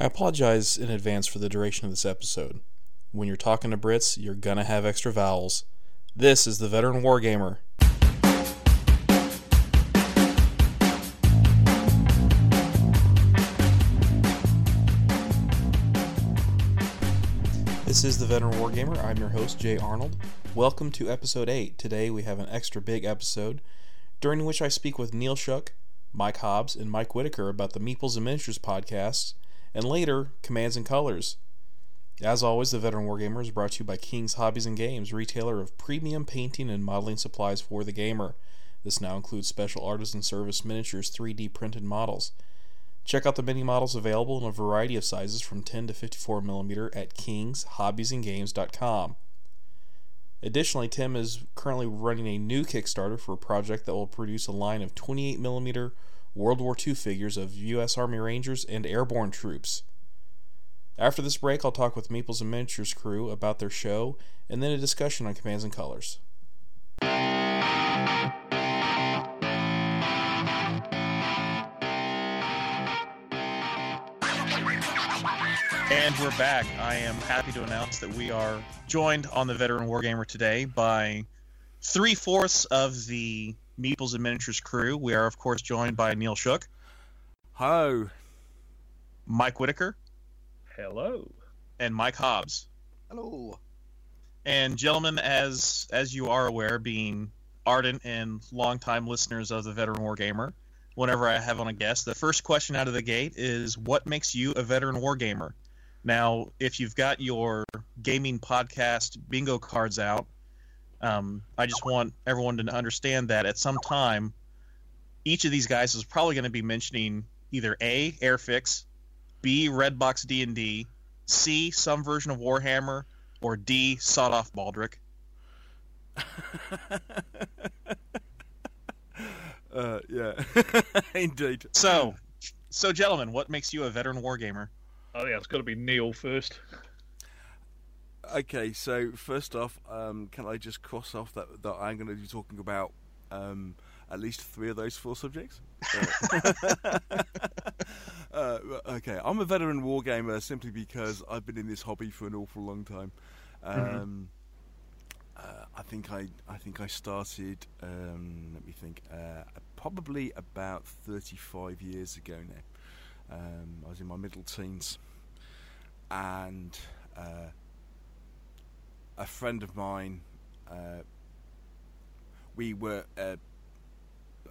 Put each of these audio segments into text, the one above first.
I apologize in advance for the duration of this episode. When you're talking to Brits, you're gonna have extra vowels. This is the Veteran Wargamer. This is the Veteran Wargamer. I'm your host, Jay Arnold. Welcome to episode 8. Today we have an extra big episode, during which I speak with Neil Shuck, Mike Hobbs, and Mike Whitaker about the Meeples and Miniatures podcast, and later, Commands and Colors. As always, the Veteran Wargamer is brought to you by King's Hobbies and Games, retailer of premium painting and modeling supplies for the gamer. This now includes special artisan service miniatures 3D printed models. Check out the mini models available in a variety of sizes from 10 to 54 millimeter at kingshobbiesandgames.com. Additionally, Tim is currently running a new Kickstarter for a project that will produce a line of 28 millimeter World War II figures of U.S. Army Rangers and airborne troops. After this break, I'll talk with Meeples and Miniatures crew about their show and then a discussion on commands and colors. And we're back. I am happy to announce that we are joined on the Veteran Wargamer today by three fourths of the Meeples and Miniatures crew. We are, of course, joined by Neil Shuck. Ho. Mike Whitaker. Hello. And Mike Hobbs. Hello. And gentlemen, as as you are aware, being ardent and longtime listeners of the Veteran Wargamer, whenever I have on a guest, the first question out of the gate is what makes you a veteran wargamer? Now, if you've got your gaming podcast bingo cards out, um, I just want everyone to understand that at some time, each of these guys is probably going to be mentioning either A, Airfix, B, Redbox D&D, C, some version of Warhammer, or D, Sawed Off Baldric. uh, yeah, indeed. So, so gentlemen, what makes you a veteran wargamer? Oh yeah, it's got to be Neil first. Okay, so first off, um, can I just cross off that that I'm going to be talking about um, at least three of those four subjects? uh, uh, okay, I'm a veteran wargamer simply because I've been in this hobby for an awful long time. Um, mm-hmm. uh, I think I I think I started. Um, let me think. Uh, probably about 35 years ago now. Um, I was in my middle teens, and uh, a friend of mine. Uh, we were uh,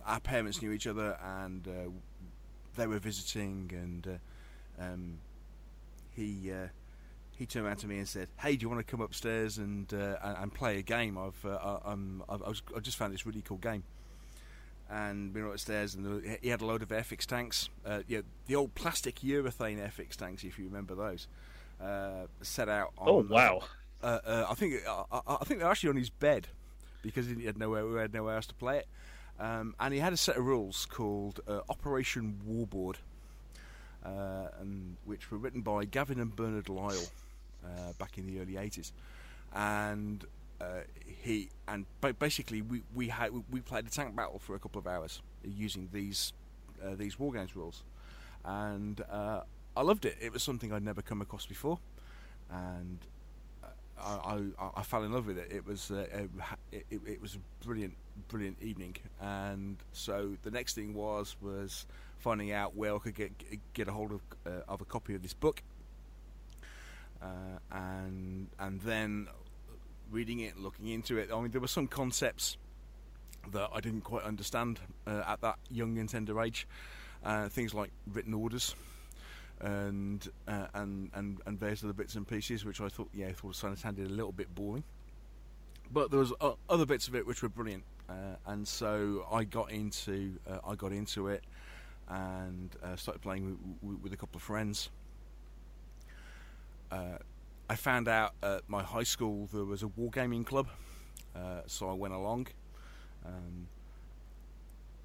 our parents knew each other, and uh, they were visiting, and uh, um, he uh, he turned around to me and said, "Hey, do you want to come upstairs and and play a game? I've um, I've, I just found this really cool game." and we went upstairs, and he had a load of Airfix tanks. Uh, yeah, the old plastic urethane Airfix tanks, if you remember those, uh, set out. On, oh wow! Uh, uh I think uh, I, I, think they're actually on his bed because he had nowhere we had nowhere else to play it. Um, and he had a set of rules called uh, Operation Warboard, and which were written by Gavin and Bernard Lyall back in the early '80s, and uh, he and basically we we had we played a tank battle for a couple of hours using these uh, these war games rules, and uh, I loved it. It was something I'd never come across before, and uh, I, I, I fell in love with it. It was uh, it, it, was a brilliant brilliant evening, and so the next thing was was finding out where I could get get a hold of uh, of a copy of this book. Uh, and and then reading it, looking into it. I mean, there were some concepts that I didn't quite understand uh, at that young and tender age. Uh, things like written orders and uh, and and and various other bits and pieces, which I thought, yeah, I thought sounded a little bit boring. But there was uh, other bits of it which were brilliant, uh, and so I got into uh, I got into it and started playing with, with, a couple of friends. I found out at my high school there was a wargaming club, uh, so I went along. Um,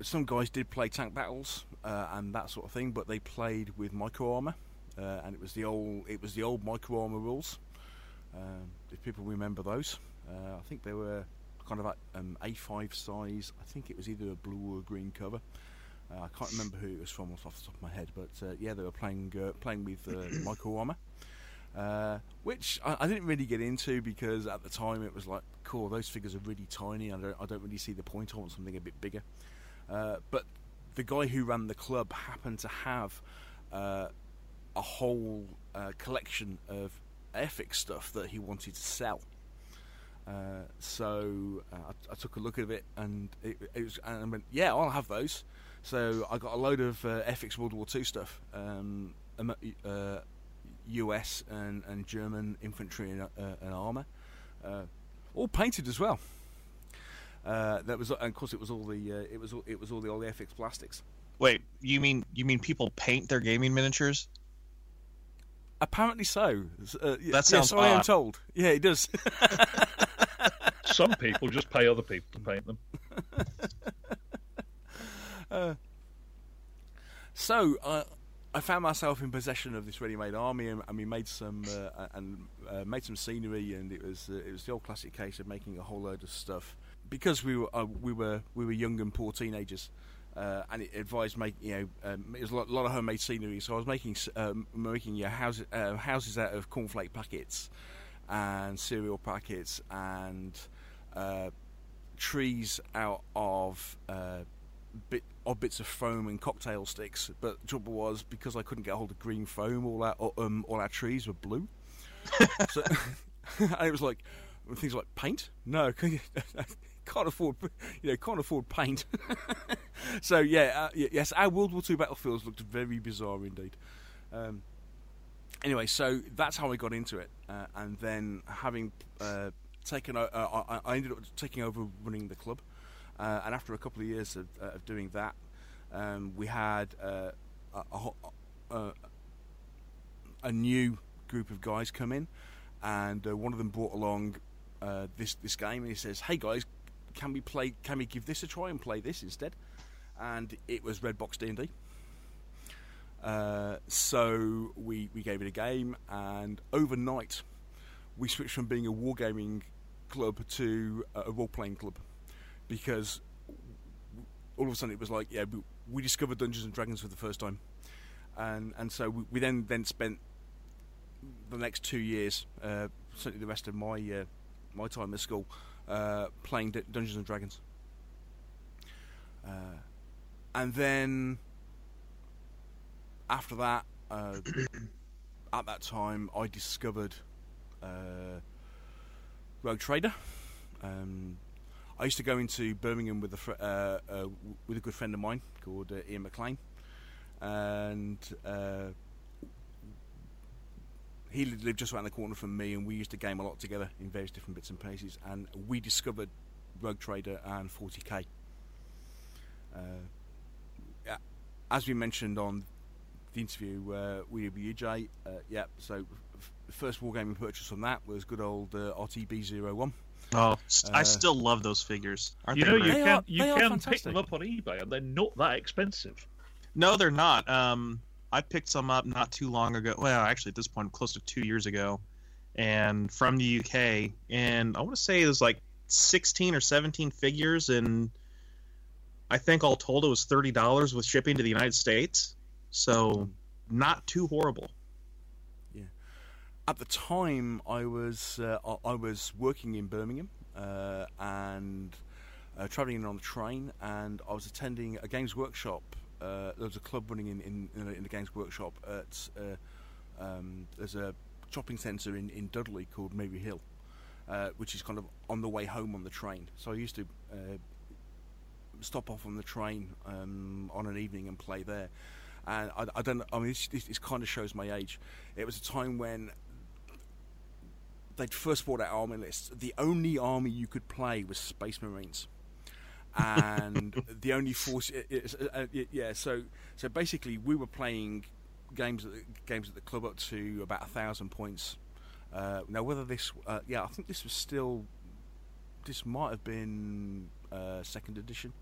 some guys did play tank battles uh, and that sort of thing, but they played with micro armor, uh, and it was the old it was the old micro armor rules. Um, if people remember those, uh, I think they were kind of at um, A5 size. I think it was either a blue or a green cover. Uh, I can't remember who it was from off the top of my head, but uh, yeah, they were playing uh, playing with uh, Armour, uh, which I, I didn't really get into because at the time it was like, cool, those figures are really tiny. I don't I don't really see the point. I want something a bit bigger. Uh, but the guy who ran the club happened to have uh, a whole uh, collection of Airfix stuff that he wanted to sell. Uh, so uh, I, I, took a look at it and it, it, was, and I went, yeah, I'll have those. So I got a load of uh, Airfix World War II stuff, um, US and, and German infantry and, and armour, all painted as well. Uh, that was, and of course, it was all the uh, it was all, it was all the old Airfix plastics. Wait, you mean you mean people paint their gaming miniatures? Apparently so. Uh, that sounds. Yes, I am told. Yeah, it does. Some people just pay other people to paint them. Uh, so uh, I found myself in possession of this ready-made army, and, and we made some uh, and uh, made some scenery, and it was uh, it was the old classic case of making a whole load of stuff because we were uh, we were we were young and poor teenagers. Uh, and it advised make you know um, it was a lot, lot, of homemade scenery. So I was making um, making yeah, houses uh, houses out of cornflake packets and cereal packets and uh, trees out of uh, bit odd bits of foam and cocktail sticks. But the trouble was because I couldn't get hold of green foam, all our um, all our trees were blue. so, and it was like things like paint. No, can't afford, you know, can't afford paint. so yeah, uh, yes, our World War II battlefields looked very bizarre indeed. Um, anyway, so that's how I got into it, uh, and then having uh, taken, uh, I, ended up taking over running the club, uh, and after a couple of years of, uh, of doing that, um, we had a, a, a, new group of guys come in, and one of them brought along this this game, and he says, "Hey guys, can we play? Can we give this a try and play this instead? And it was Red Box D and D. Uh, so we we gave it a game, and overnight we switched from being a wargaming club to a role playing club because all of a sudden it was like yeah we discovered Dungeons and Dragons for the first time, and and so we, we then then spent the next two years, uh, certainly the rest of my uh, my time at school, uh, playing D- Dungeons and Dragons. Uh, and then after that, uh, at that time, I discovered uh, Rogue Trader. Um, I used to go into Birmingham with a fr- uh, uh, with a good friend of mine called Ian McLean, and he lived just around the corner from me, and we used to game a lot together in various different bits and pieces. And we discovered Rogue Trader and 40k. Uh, yeah, as we mentioned on the interview uh, with UJ, uh, yeah. So f- first wargaming purchase from that was good old uh, RTB01. Oh, I uh, still love those figures. Aren't you know, you can are, you can pick them up on eBay, and they're not that expensive. No, they're not. Um, I picked some up not too long ago. Well, actually, at this point, close to two years ago, and from the UK. And I want to say it was like 16 or 17 figures, and I think all told it was thirty dollars with shipping to the United States. So not too horrible. Yeah. At the time, I was uh, I was working in Birmingham uh, and uh, traveling on the train, and I was attending a games workshop uh, there was a club running in in, in the Games Workshop at uh, um, there's a shopping centre in, in Dudley called Merry Hill, uh, which is kind of on the way home on the train. So I used to uh, stop off on the train um, on an evening and play there. And I, I don't. I mean, this, this, kind of shows my age. It was a time when they'd first brought out army lists. The only army you could play was Space Marines and the only force, uh, uh, yeah. So so basically, we were playing games at the, games at the club up to about a thousand points. Uh, now, whether this, uh, yeah, I think this was still, this might have been uh, second edition,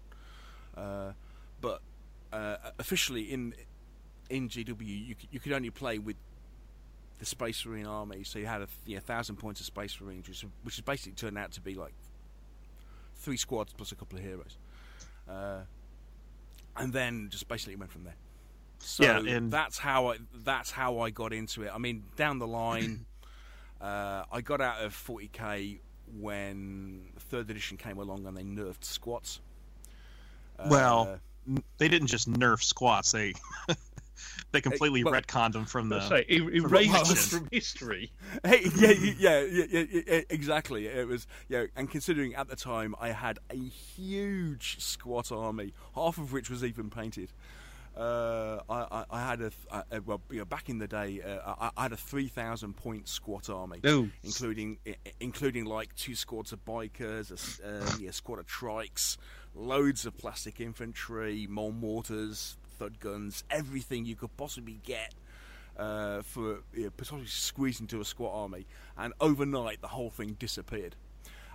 uh, but officially in in GW, you you could only play with the Space Marine army. So you had a thousand points of Space Marines, which, which is basically turned out to be like three squads plus a couple of heroes. Uh, and then just basically went from there. So Yeah, and- that's how I that's how I got into it. I mean, down the line, uh, I got out of 40k when third edition came along and they nerfed squats. Uh, Well, They didn't just nerf squats; they they completely well- retconned them from the. Say, er- from erased from history. Hey, yeah, yeah, yeah, yeah, yeah, yeah, exactly. It was, yeah, and considering at the time I had a huge squat army, half of which was even painted. Uh, I, I, I had a, th- uh, uh, well, you know, back in the day, uh, I, I had a three thousand point squat army, Ooh. including i- i- including like two squads of bikers, a, um, yeah, squad of trikes, loads of plastic infantry, mole mortars, thud guns, everything you could possibly get uh, for you know, potentially squeezed into a squat army, and overnight the whole thing disappeared,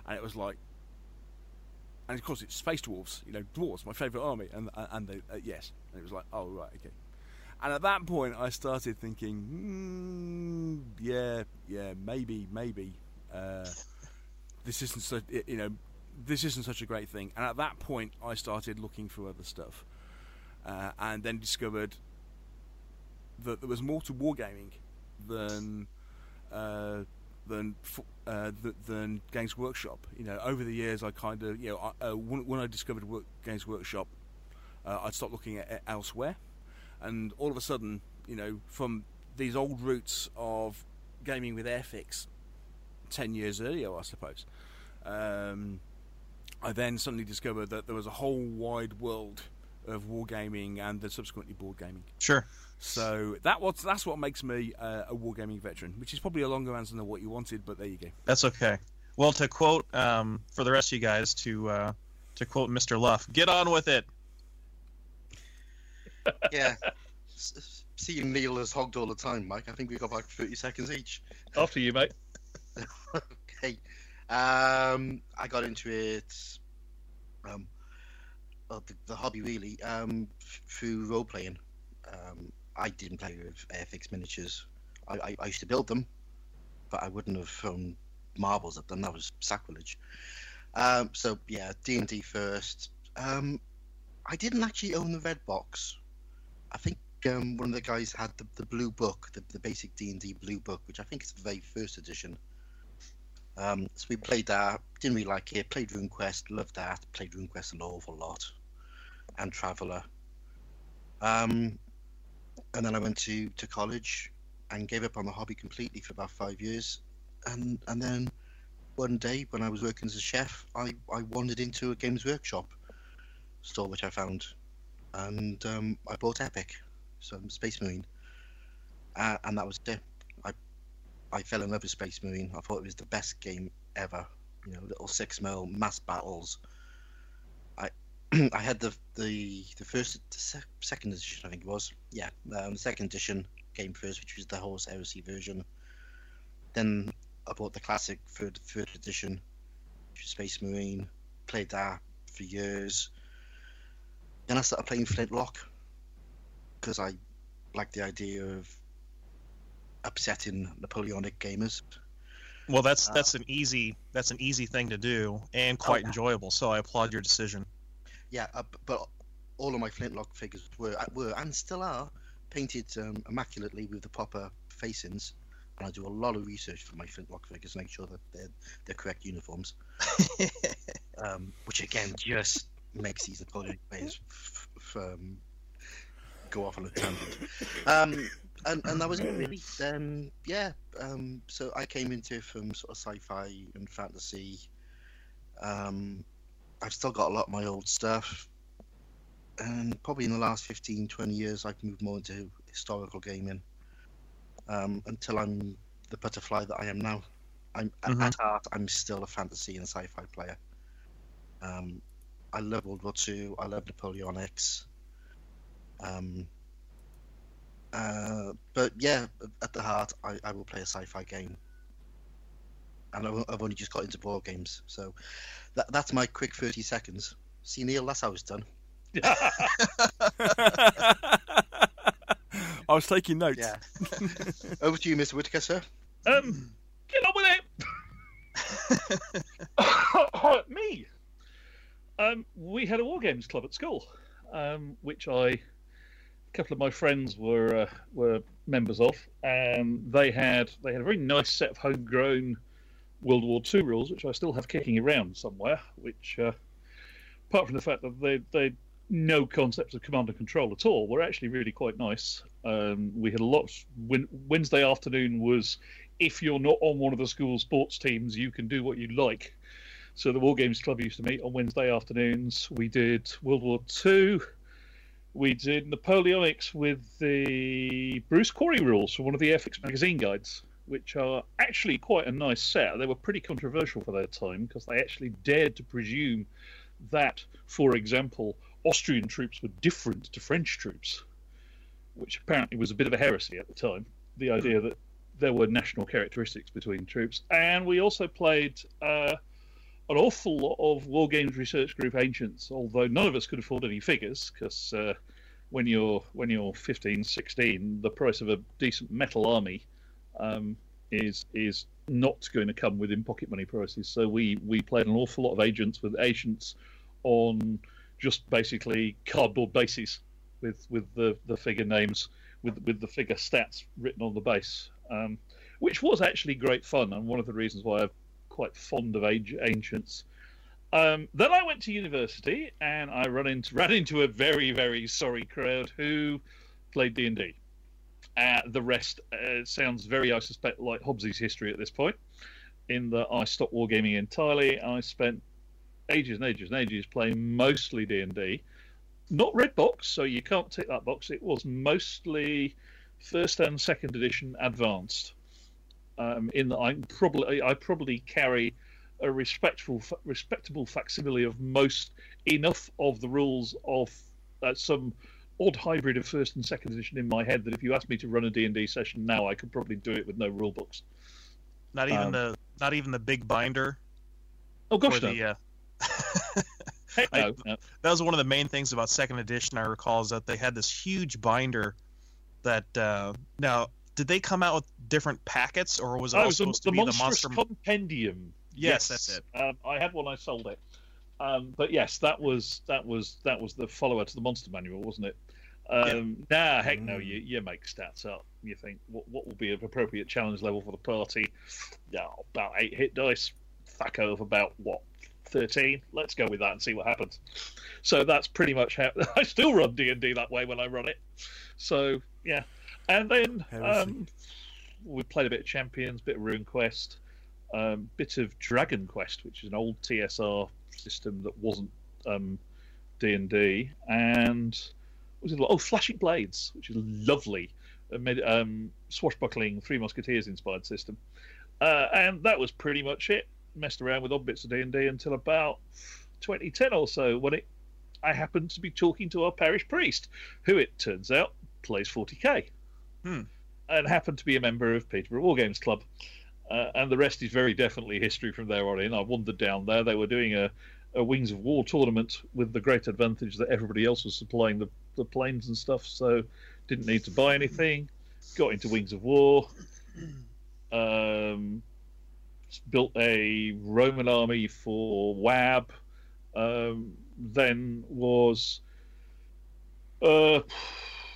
and it was like, and of course it's space dwarves, you know, dwarves, my favourite army, and and they, uh, yes, and it was like, oh right, okay, and at that point I started thinking, mm, yeah, yeah, maybe, maybe, uh, this isn't so, you know, this isn't such a great thing, and at that point I started looking for other stuff, uh, and then discovered that there was more to wargaming than uh, than uh, than Games Workshop. You know, over the years, I kind of you know I, uh, when, when I discovered work, Games Workshop, uh, I'd stopped looking at elsewhere, and all of a sudden, you know, from these old roots of gaming with Airfix, ten years earlier, I suppose. Um, I then suddenly discovered that there was a whole wide world of wargaming and then subsequently board gaming. Sure. So that was that's what makes me uh, a wargaming veteran, which is probably a longer answer than what you wanted, but there you go. That's okay. Well, to quote um, for the rest of you guys, to uh, to quote Mr. Luff, get on with it. Yeah. S- s- Seeing Neil has hogged all the time, Mike. I think we've got about 30 seconds each. After you, mate. okay. Um, I got into it, um, the, the hobby really, um, through role playing. Um, I didn't play with Airfix miniatures. I, I, I used to build them, but I wouldn't have thrown marbles at them. That was sacrilege. Um, so yeah, D and D first. Um, I didn't actually own the red box. I think um, one of the guys had the, the blue book, the, the basic D and D blue book, which I think is the very first edition. Um, so we played that. Didn't really like it. Played RuneQuest. Loved that. Played RuneQuest an awful lot, and Traveller. Um, and then I went to, to college and gave up on the hobby completely for about five years. And and then one day when I was working as a chef, I, I wandered into a Games Workshop store which I found, and um, I bought Epic, so Space Marine, uh, and that was it. I I fell in love with Space Marine. I thought it was the best game ever. You know, little six mil mass battles. I had the the the first the sec- second edition I think it was yeah um, the second edition came first which was the Horus Heresy version. Then I bought the classic third third edition, which was Space Marine. Played that for years. Then I started playing Flintlock because I like the idea of upsetting Napoleonic gamers. Well, that's Uh, that's an easy that's an easy thing to do and quite yeah. enjoyable. So I applaud your decision. Yeah, uh, but all of my Flintlock figures were uh, were and still are painted um, immaculately with the proper facings. And I do a lot of research for my Flintlock figures, to make sure that they're they're correct uniforms. um, which again just makes these Napoleonic players f- f- um, go off on a tangent. Um, and, and that was it really. Um, yeah, um, so I came into it from sort of sci-fi and fantasy. Um, I've still got a lot of my old stuff. And probably in the last 15, 20 years, I've moved more into historical gaming. Um, until I'm the butterfly that I am now. I'm Mhm. at heart, I'm still a fantasy and sci-fi player. Um, I love World War Two. I love Napoleonics. Um, uh, but yeah, at the heart, I, I will play a sci-fi game. And I've I've only just got into board games, so that, that's my quick 30 seconds. See, Neil, that's how it's done. I was taking notes. Yeah. Over to you, Mr. Whitaker, sir. Um, get on with it. Me. Um, we had a war games club at school. um, which I, a couple of my friends were uh, were members of, and they had they had a very nice set of homegrown World War II rules, which I still have kicking around somewhere. Which, uh, apart from the fact that they they no concepts of command and control at all, were actually really quite nice. Um, we had a lot. Wednesday afternoon was if you're not on one of the school sports teams, you can do what you like. So the War Games Club used to meet on Wednesday afternoons. We did World War Two. We did Napoleonics with the Bruce Quarrie rules from one of the Airfix magazine guides, which are actually quite a nice set. They were pretty controversial for their time because they actually dared to presume that, for example, Austrian troops were different to French troops, which apparently was a bit of a heresy at the time. The idea that there were national characteristics between troops. And we also played uh, an awful lot of War Games Research Group Ancients, although none of us could afford any figures because uh, when you're when you're 15, 16, the price of a decent metal army um, is is not going to come within pocket money prices. So we we played an awful lot of agents with agents on just basically cardboard bases with with the, the figure names with with the figure stats written on the base, um, which was actually great fun and one of the reasons why I'm quite fond of age, ancients. Um, then I went to university and I ran into ran into a very very sorry crowd who played D and D. Uh, the rest uh, sounds very, I suspect, like Hobbs's history at this point. In that I stopped wargaming entirely. I spent ages and ages and ages playing mostly D and D, not red box, so you can't tick that box. It was mostly first and second edition advanced. Um, in that I probably I probably carry a respectful respectable facsimile of most enough of the rules of uh, some odd hybrid of first and second edition in my head that if you asked me to run a D&D session now I could probably do it with no rule books. Not even um, the not even the big binder. Oh gosh, no. The, uh... I, no, no. That was one of the main things about second edition I recall is that they had this huge binder that uh, now did they come out with different packets, or was it oh, all supposed the, to be the monster compendium? Yes, yes, that's it. Um, I had one. I sold it. Um, but yes, that was that was that was the follower to the monster manual, wasn't it? Um, yeah. Nah, heck no. Mm. You you make stats up. You think what what will be an appropriate challenge level for the party? Yeah, about eight hit dice. THAC0 of about what 13 let's go with that and see what happens so that's pretty much how i still run d&d that way when i run it so yeah and then um, we played a bit of Champions, bit of Rune Quest, um, bit of Dragon Quest, which is an old TSR system that wasn't um, D and D, and was it oh Flashing Blades, which is lovely, um, swashbuckling Three Musketeers inspired system, uh, and that was pretty much it. Messed around with odd bits of D and D until about 2010 or so, when it I happened to be talking to our parish priest, who it turns out plays 40k. Hmm. And happened to be a member of Peterborough War Games Club. Uh, and the rest is very definitely history from there on in. I wandered down there. They were doing a, a Wings of War tournament with the great advantage that everybody else was supplying the, the planes and stuff, so didn't need to buy anything. Got into Wings of War. Um, built a Roman army for WAB. Um, then was. Uh,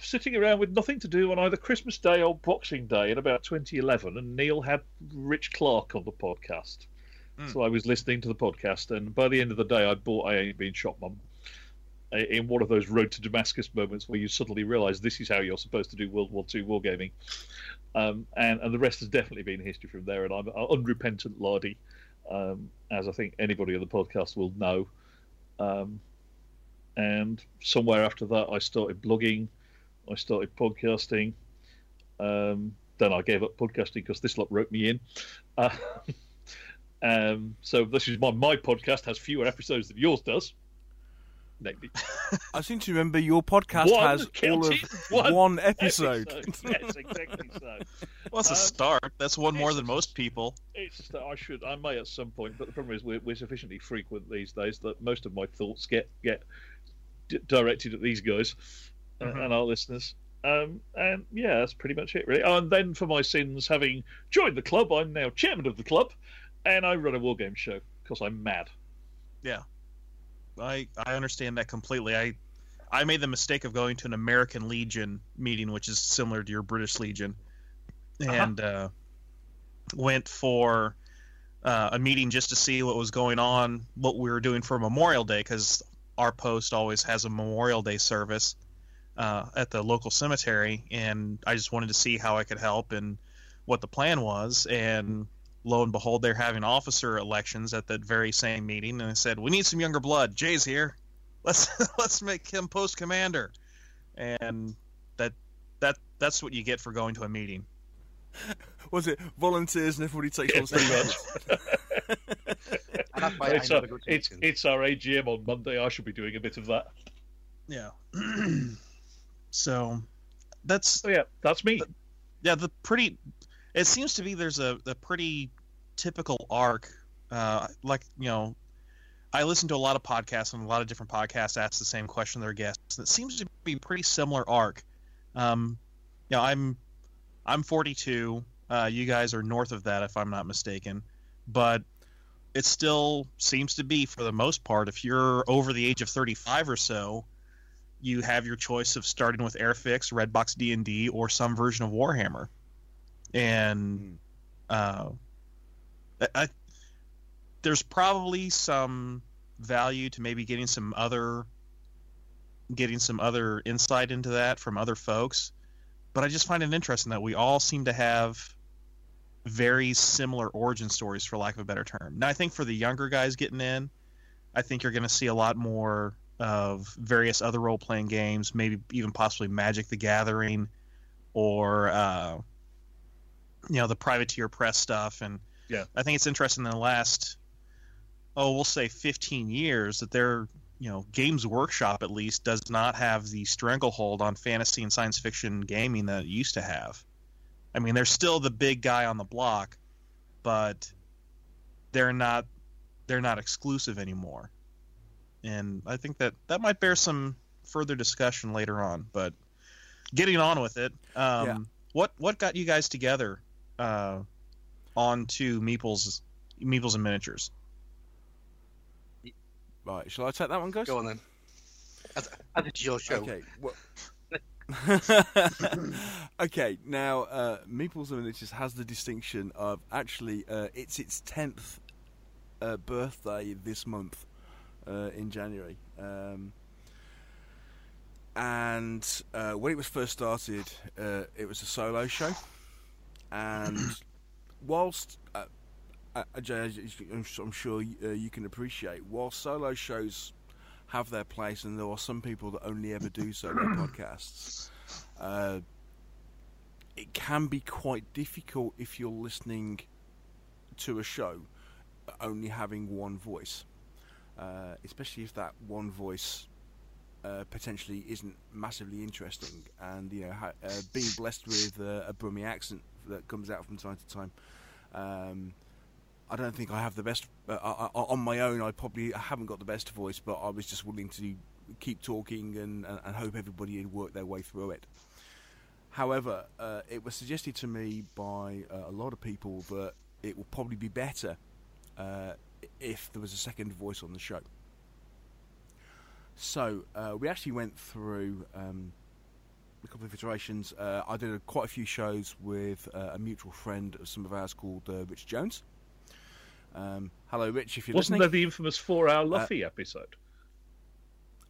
sitting around with nothing to do on either Christmas Day or Boxing Day in about 2011, and Neil had Rich Clarke on the podcast. Mm. So I was listening to the podcast, and by the end of the day, I bought I Ain't Been Shot Mum in one of those road to Damascus moments where you suddenly realise this is how you're supposed to do World War II wargaming. Um, and, and the rest has definitely been history from there, and I'm an unrepentant lardy, um, as I think anybody on the podcast will know. Um, and somewhere after that, I started blogging. I started podcasting. Um, then I gave up podcasting because this lot wrote me in. Uh, um, so this is my my podcast has fewer episodes than yours does. Maybe. I seem to remember your podcast one, has all of one, one episode. episode. yes, exactly so. Well, that's um, a start. That's one more than most people. It's a. I should. I may at some point, but the problem is we're, we're sufficiently frequent these days that most of my thoughts get get directed at these guys mm-hmm. and our listeners. Um, and yeah, that's pretty much it, really. Oh, and then for my sins, having joined the club, I'm now chairman of the club, and I run a war game show because I'm mad. Yeah, I I understand that completely. I I made the mistake of going to an American Legion meeting, which is similar to your British Legion, and uh, went for uh, a meeting just to see what was going on, what we were doing for Memorial Day, because our post always has a Memorial Day service uh, at the local cemetery, and I just wanted to see how I could help and what the plan was. And lo and behold, they're having officer elections at that very same meeting, and I said, "We need some younger blood. Jay's here. Let's let's make him post commander." And that that that's what you get for going to a meeting. Was it volunteers and everybody takes on stage? And that's why It's, uh, never go to it's, it's our AGM on Monday. I should be doing a bit of that. Yeah. so that's So yeah, that's me. yeah the pretty it seems to be there's a, a pretty typical arc uh like you know i listen to a lot of podcasts and a lot of different podcasts ask the same question to their guests and it seems to be a pretty similar arc. Um you know i'm i'm 42 uh you guys are north of that if i'm not mistaken but it still seems to be for the most part if you're over the age of 35 or so you have your choice of starting with airfix redbox d&d or some version of warhammer and uh, I, I, there's probably some value to maybe getting some other getting some other insight into that from other folks. But i just find it interesting that we all seem to have very similar origin stories for lack of a better term. Now i think for the younger guys getting in i think you're going to see a lot more of various other role-playing games maybe even possibly magic the gathering or uh, you know the privateer press stuff and Yeah. i think it's interesting in the last oh we'll say 15 years that their you know games workshop at least does not have the stranglehold on fantasy and science fiction gaming that it used to have i mean they're still the big guy on the block but they're not they're not exclusive anymore and i think that that might bear some further discussion later on but getting on with it um Yeah. what what got you guys together uh onto meeples meeples and miniatures Right, shall I take that one, guys? Go on then. As, as it's your show. Okay. Well... okay. Now, uh, Meeples and Miniatures has the distinction of actually uh, it's its tenth uh, birthday this month uh, in January, um, and uh, when it was first started, uh, it was a solo show, and whilst uh, uh, Jay, as you- I'm sure uh, you can appreciate, while solo shows have their place, and there are some people that only ever do solo podcasts. Uh, it can be quite difficult if you're listening to a show only having one voice, uh, especially if that one voice uh, potentially isn't massively interesting. And you know, ha- uh, being blessed with uh, a Brummie accent that comes out from time to time. Um, I don't think I have the best. Uh, I, I, on my own, I probably haven't got the best voice, but I was just willing to keep talking and, and, and hope everybody had worked their way through it. However, uh, it was suggested to me by uh, a lot of people that it will probably be better uh, if there was a second voice on the show. So uh, we actually went through um, a couple of iterations. Uh, I did a, quite a few shows with uh, a mutual friend of some of ours called uh, Rich Jones. Um, hello, Rich, if you're Wasn't listening. there the infamous four-hour Luffy episode?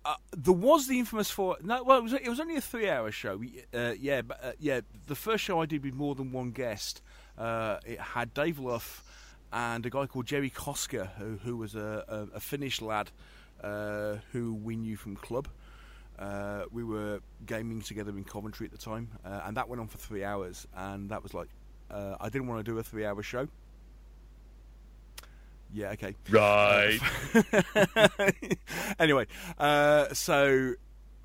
Uh, there was the infamous four. No, well, it was, it was only a three-hour show. We- Uh, yeah, but uh, yeah, the first show I did with more than one guest. Uh, it had Dave Luff and a guy called Jerry Koska, who, who was a, a, a Finnish lad uh, who we knew from club. Uh, we were gaming together in Coventry at the time, uh, and that went on for three hours. And that was like, uh, I didn't want to do a three-hour show. Yeah, okay. Right. anyway, uh, so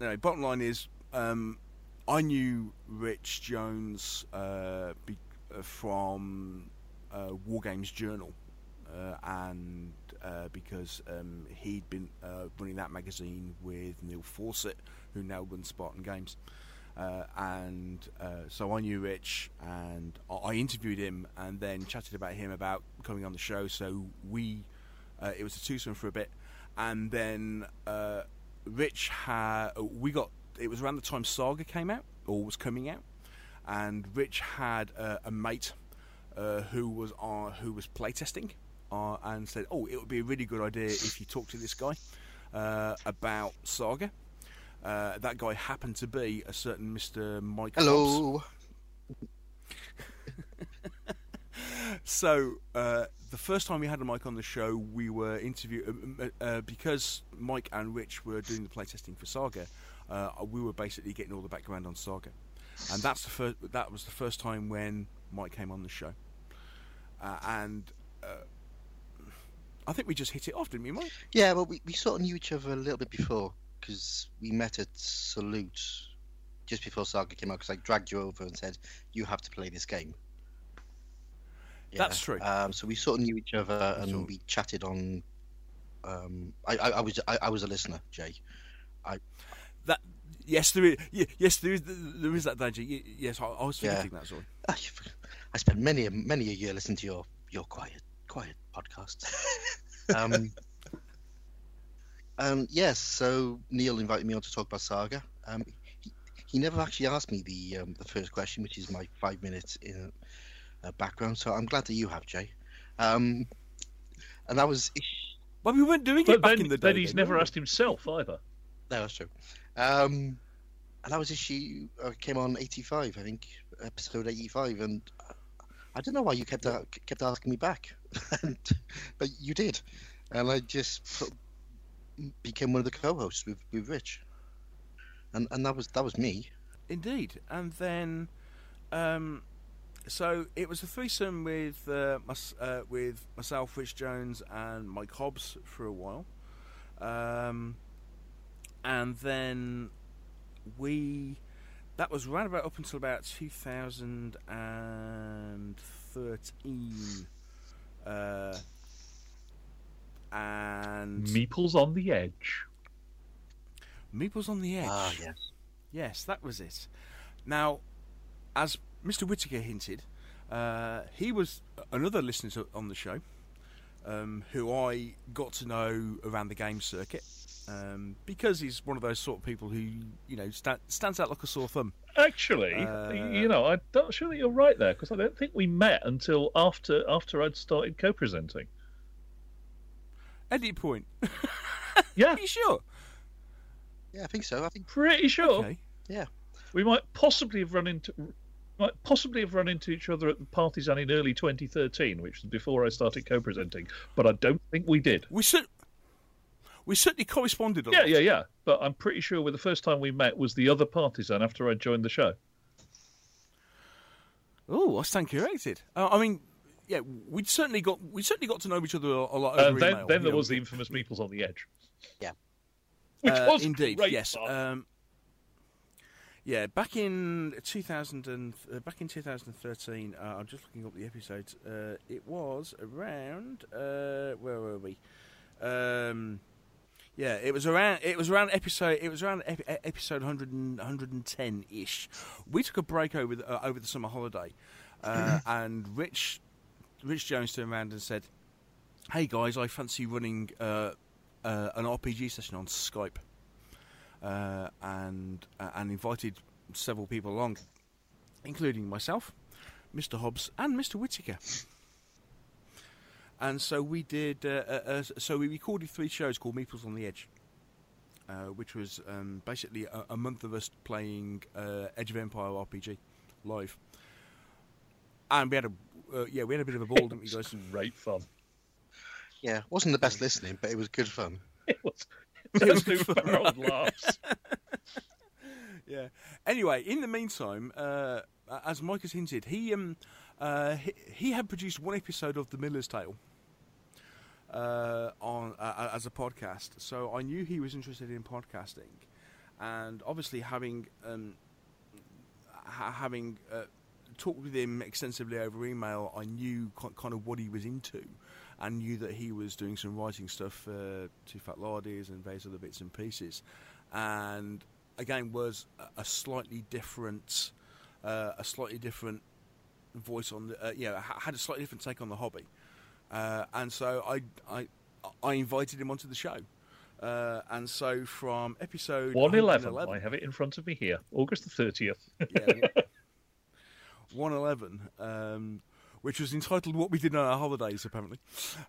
anyway, bottom line is, um, I knew Rich Jones uh, be, uh, from uh, War Games Journal, and uh, because um, he'd been uh, running that magazine with Neil Fawcett, who now runs Spartan Games. Uh, and uh, so I knew Rich, and I- interviewed him, and then chatted about him about coming on the show. So we, uh, it was a twosome for a bit, and then uh, Rich had we got it was around the time Saga came out or was coming out, and Rich had uh, a mate uh, who was on who was playtesting uh, and said, "Oh, it would be a really good idea if you talk to this guy uh, about Saga." Uh, that guy happened to be a certain Mr. Mike. Hello. So uh, the first time we had a Mike on the show, we were interview uh, uh, because Mike and Rich were doing the playtesting for Saga. Uh, we were basically getting all the background on Saga, and that's the first. That was the first time when Mike came on the show, uh, and uh, I think we just hit it off, didn't we, Mike? Yeah, well, we, we sort of knew each other a little bit before because we met at Salute just before Saga came out because I dragged you over and said, you have to play this game. Yeah, That's true. Um, so we sort of knew each other and So- we chatted on. Um, I, I, I was I, I was a listener, Jay. I That yes, there is. Yes, there is. There is that danger. Yes, I, I was Yeah. forgetting that. Sorry. I spent many a many a year listening to your your quiet quiet podcasts. um, um, yes, so Neil invited me on to talk about Saga. Um, he, he never actually asked me the um, the first question, which is my five minutes in uh, background. So I'm glad that you have, Jay. Um, and that was Well, we weren't doing it But back then, in the day. then he's then, never we? asked himself either. no, that's true. Um, and that was issue uh, came on 85, I think, episode 85, and I don't know why you kept a- kept asking me back, and, but you did, and I just of became one of the co-hosts with, with Rich, and and that was that was me. Indeed, and then, um, so it was a threesome with uh, mys- uh, with myself, Rich Jones, and Mike Hobbs for a while, um, and then we that was right about up until about 2013, uh, and Meeples on the edge. Meeples on the Edge. Ah, yes. Yes, that was it. Now, as Mr. Whitaker hinted, uh, he was another listener to, on the show um, who I got to know around the game circuit um, because he's one of those sort of people who, you know, sta- stands out like a sore thumb. Actually, Uh, you know, I'm not sure that you're right there because I don't think we met until after after I'd started co-presenting. Eddie Point. Yeah, Are you sure? Yeah, I think so. I think pretty sure Okay. Yeah, we might possibly have run into might possibly have run into each other at the Partisan in early 2013, which was before I started co-presenting. But I don't think we did. We, cer- we certainly corresponded a Yeah, lot. yeah, yeah. yeah. But I'm pretty sure with the first time we met was the other Partisan after I joined the show. Oh, I stand corrected. Uh, I mean, yeah, we certainly got we certainly got to know each other a, a lot over And then, email. then there know. was the infamous Meeples on the Edge. Yeah. Which Uh, was indeed, great yes. fun. Um, yeah, back in 2000 and uh, back in 2013, uh, I'm just looking up the episodes. Uh, it was around uh, where were we? Um, yeah, it was around. It was around episode. It was around ep- episode 100 110 ish. We took a break over the, uh, over the summer holiday, uh, and Rich Rich Jones turned around and said, "Hey guys, I fancy running uh, uh, an RPG session on Skype." Uh, and uh, and invited several people along, including myself, Mr. Hobbs, and Mr. Whitaker. And so we did. Uh, uh, so we recorded three shows called Meeples on the Edge, uh, which was um, basically a, a month of us playing uh, Edge of Empire RPG live. And we had a uh, yeah, we had a bit of a ball, didn't we, guys? Great fun. yeah, wasn't the best listening, but it was good fun. It was. It It was was fun. barreled laughs. yeah. Anyway, in the meantime, uh, as Mike has hinted, he um uh, he, he had produced one episode of The Miller's Tale uh, on uh, as a podcast, so I knew he was interested in podcasting, and obviously having um ha- having uh, talked with him extensively over email, I knew kind of what he was into. And knew that he was doing some writing stuff uh, to Fat Lardies and various other bits and pieces, and again was a- slightly different, uh, a slightly different voice on the, uh, yeah, ha- had a slightly different take on the hobby, uh, and so I, I, I invited him onto the show, Uh, and so from episode 111. 111 I have it in front of me here. August the 30th. yeah, 111, um, which was entitled What We Did on Our Holidays, apparently.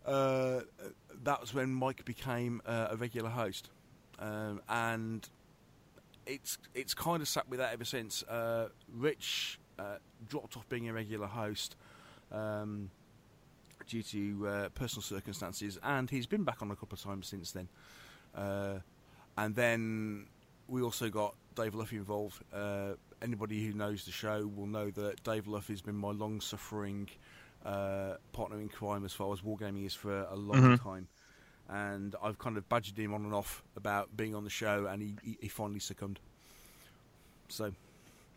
Uh, that was when Mike became uh, a regular host. Um, and it's it's kind of sat with that ever since. Uh, Rich uh, dropped off being a regular host um, due to uh, personal circumstances, and he's been back on a couple of times since then. Uh, and then we also got Dave Luffy involved. Anybody who knows the show will know that Dave Luffy has been my long-suffering uh, partner in crime as far as wargaming is for a long Mhm. time. And I've kind of badgered him on and off about being on the show, and he, he, he finally succumbed. So,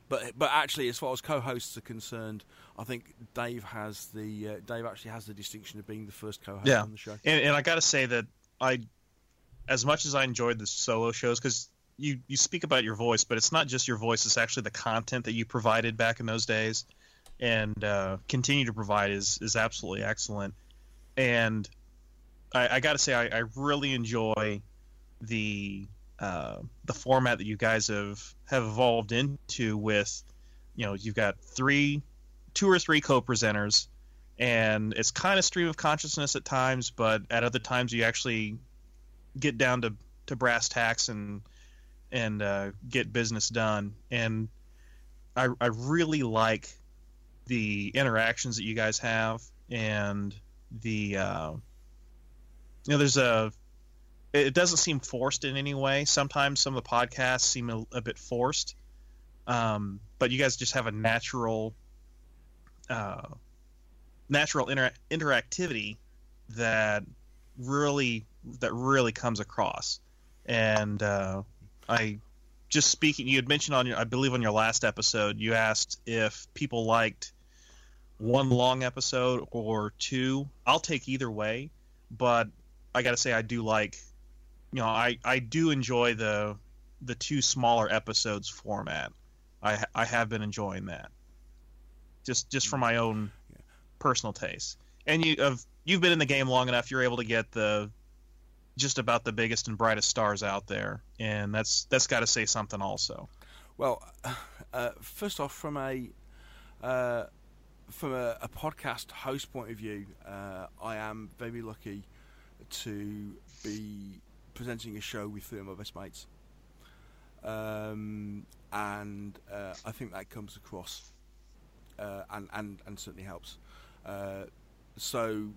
but but actually, as far as co-hosts are concerned, I think Dave has the uh, Dave actually has the distinction of being the first co-host Yeah. on the show. and, and I got to say that I, as much as I enjoyed the solo shows, because you you speak about your voice, but it's not just your voice; it's actually the content that you provided back in those days, and uh, continue to provide is is absolutely excellent. And I, I got to say, I, I really enjoy the uh, the format that you guys have have evolved into with, you know, you've got three, two or three co-presenters and it's kind of stream of consciousness at times, but at other times you actually get down to, to brass tacks and and uh, get business done. And I I really like the interactions that you guys have and the uh, you know there's a it doesn't seem forced in any way. Sometimes some of the podcasts seem a, a bit forced, um, but you guys just have a natural. Uh, natural inter- interactivity that really that really comes across and uh, i just speaking you had mentioned on your i believe on your last episode you asked if people liked one long episode or two. I'll take either way but i gotta say i do like you know i i do enjoy the the two smaller episodes format. I i have been enjoying that. Just just for my own personal taste. And you have you've been in the game long enough, you're able to get the just about the biggest and brightest stars out there, and that's that's got to say something also. Well, uh, first off, from a uh, from a, a podcast host point of view, uh, I am very lucky to be presenting a show with three of my best mates, um, and uh, I think that comes across uh, and, and and certainly helps. Uh, so,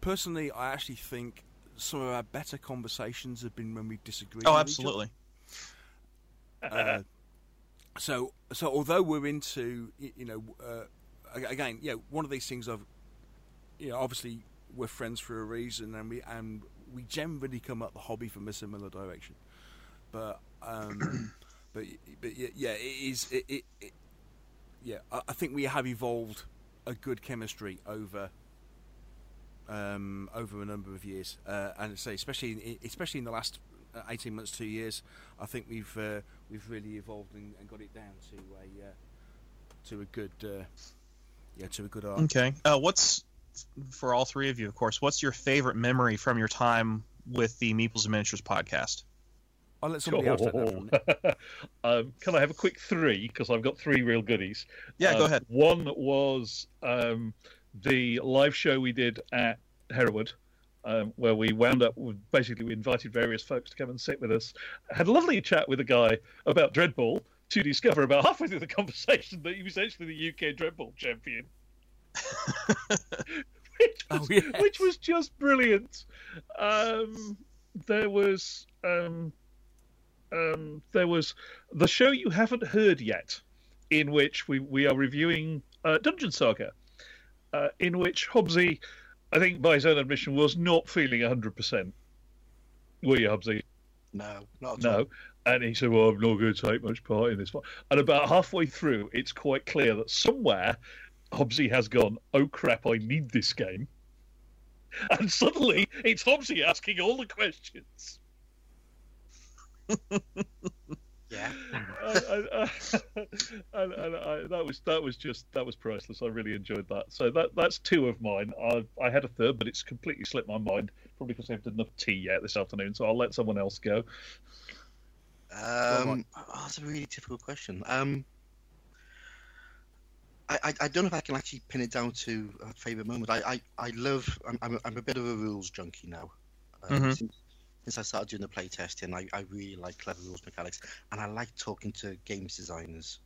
personally, I actually think some of our better conversations have been when we disagree. Oh, with each other. absolutely. Uh, so, so although we're into, you know, uh, again, yeah, one of these things of, you know, obviously we're friends for a reason, and we and we generally come up the hobby from a similar direction, but um, but but yeah, yeah it is it, it, it yeah, I, I think we have evolved a good chemistry over. Um, over a number of years, uh, and say especially in, especially in the last uh, eighteen months, two years, I think we've uh, we've really evolved and, and got it down to a uh, to a good uh, yeah to a good art. Okay. Uh, what's for all three of you, of course? What's your favorite memory from your time with the Meeples and Miniatures podcast? I'll let somebody else take that um, can I have a quick three? Because I've got three real goodies. Yeah, go ahead. One was um, the live show we did at Hereward, um, where we wound up with basically we invited various folks to come and sit with us. Had a lovely chat with a guy about Dreadball to discover about halfway through the conversation that he was actually the UK Dreadball champion. which, Oh, was, yes. which was just brilliant. Um, there was um, um, there was the show you haven't heard yet, in which we, we are reviewing uh, Dungeon Saga, uh, in which Hobbsy, I think by his own admission, was not feeling 100%. Were you, Hobbsy? No, not at all. No. And he said, Well, I'm not going to take much part in this one. And about halfway through, it's quite clear that somewhere Hobbsy has gone, Oh crap, I need this game. And suddenly it's Hobbsy asking all the questions. Yeah. and, and, uh, and, I, that was that was just that was priceless. I really enjoyed that. So that that's two of mine. I, I had a third, but it's completely slipped my mind. Probably because I haven't had enough tea yet this afternoon, so I'll let someone else go. Um, oh, that's a really difficult question. Um, I, I, I don't know if I can actually pin it down to a favorite moment. I, I, I love. I'm, I'm, a bit of a rules junkie now. Um, Mhm. since, since I started doing the playtesting, I, I really like clever rules mechanics, and I like talking to games designers.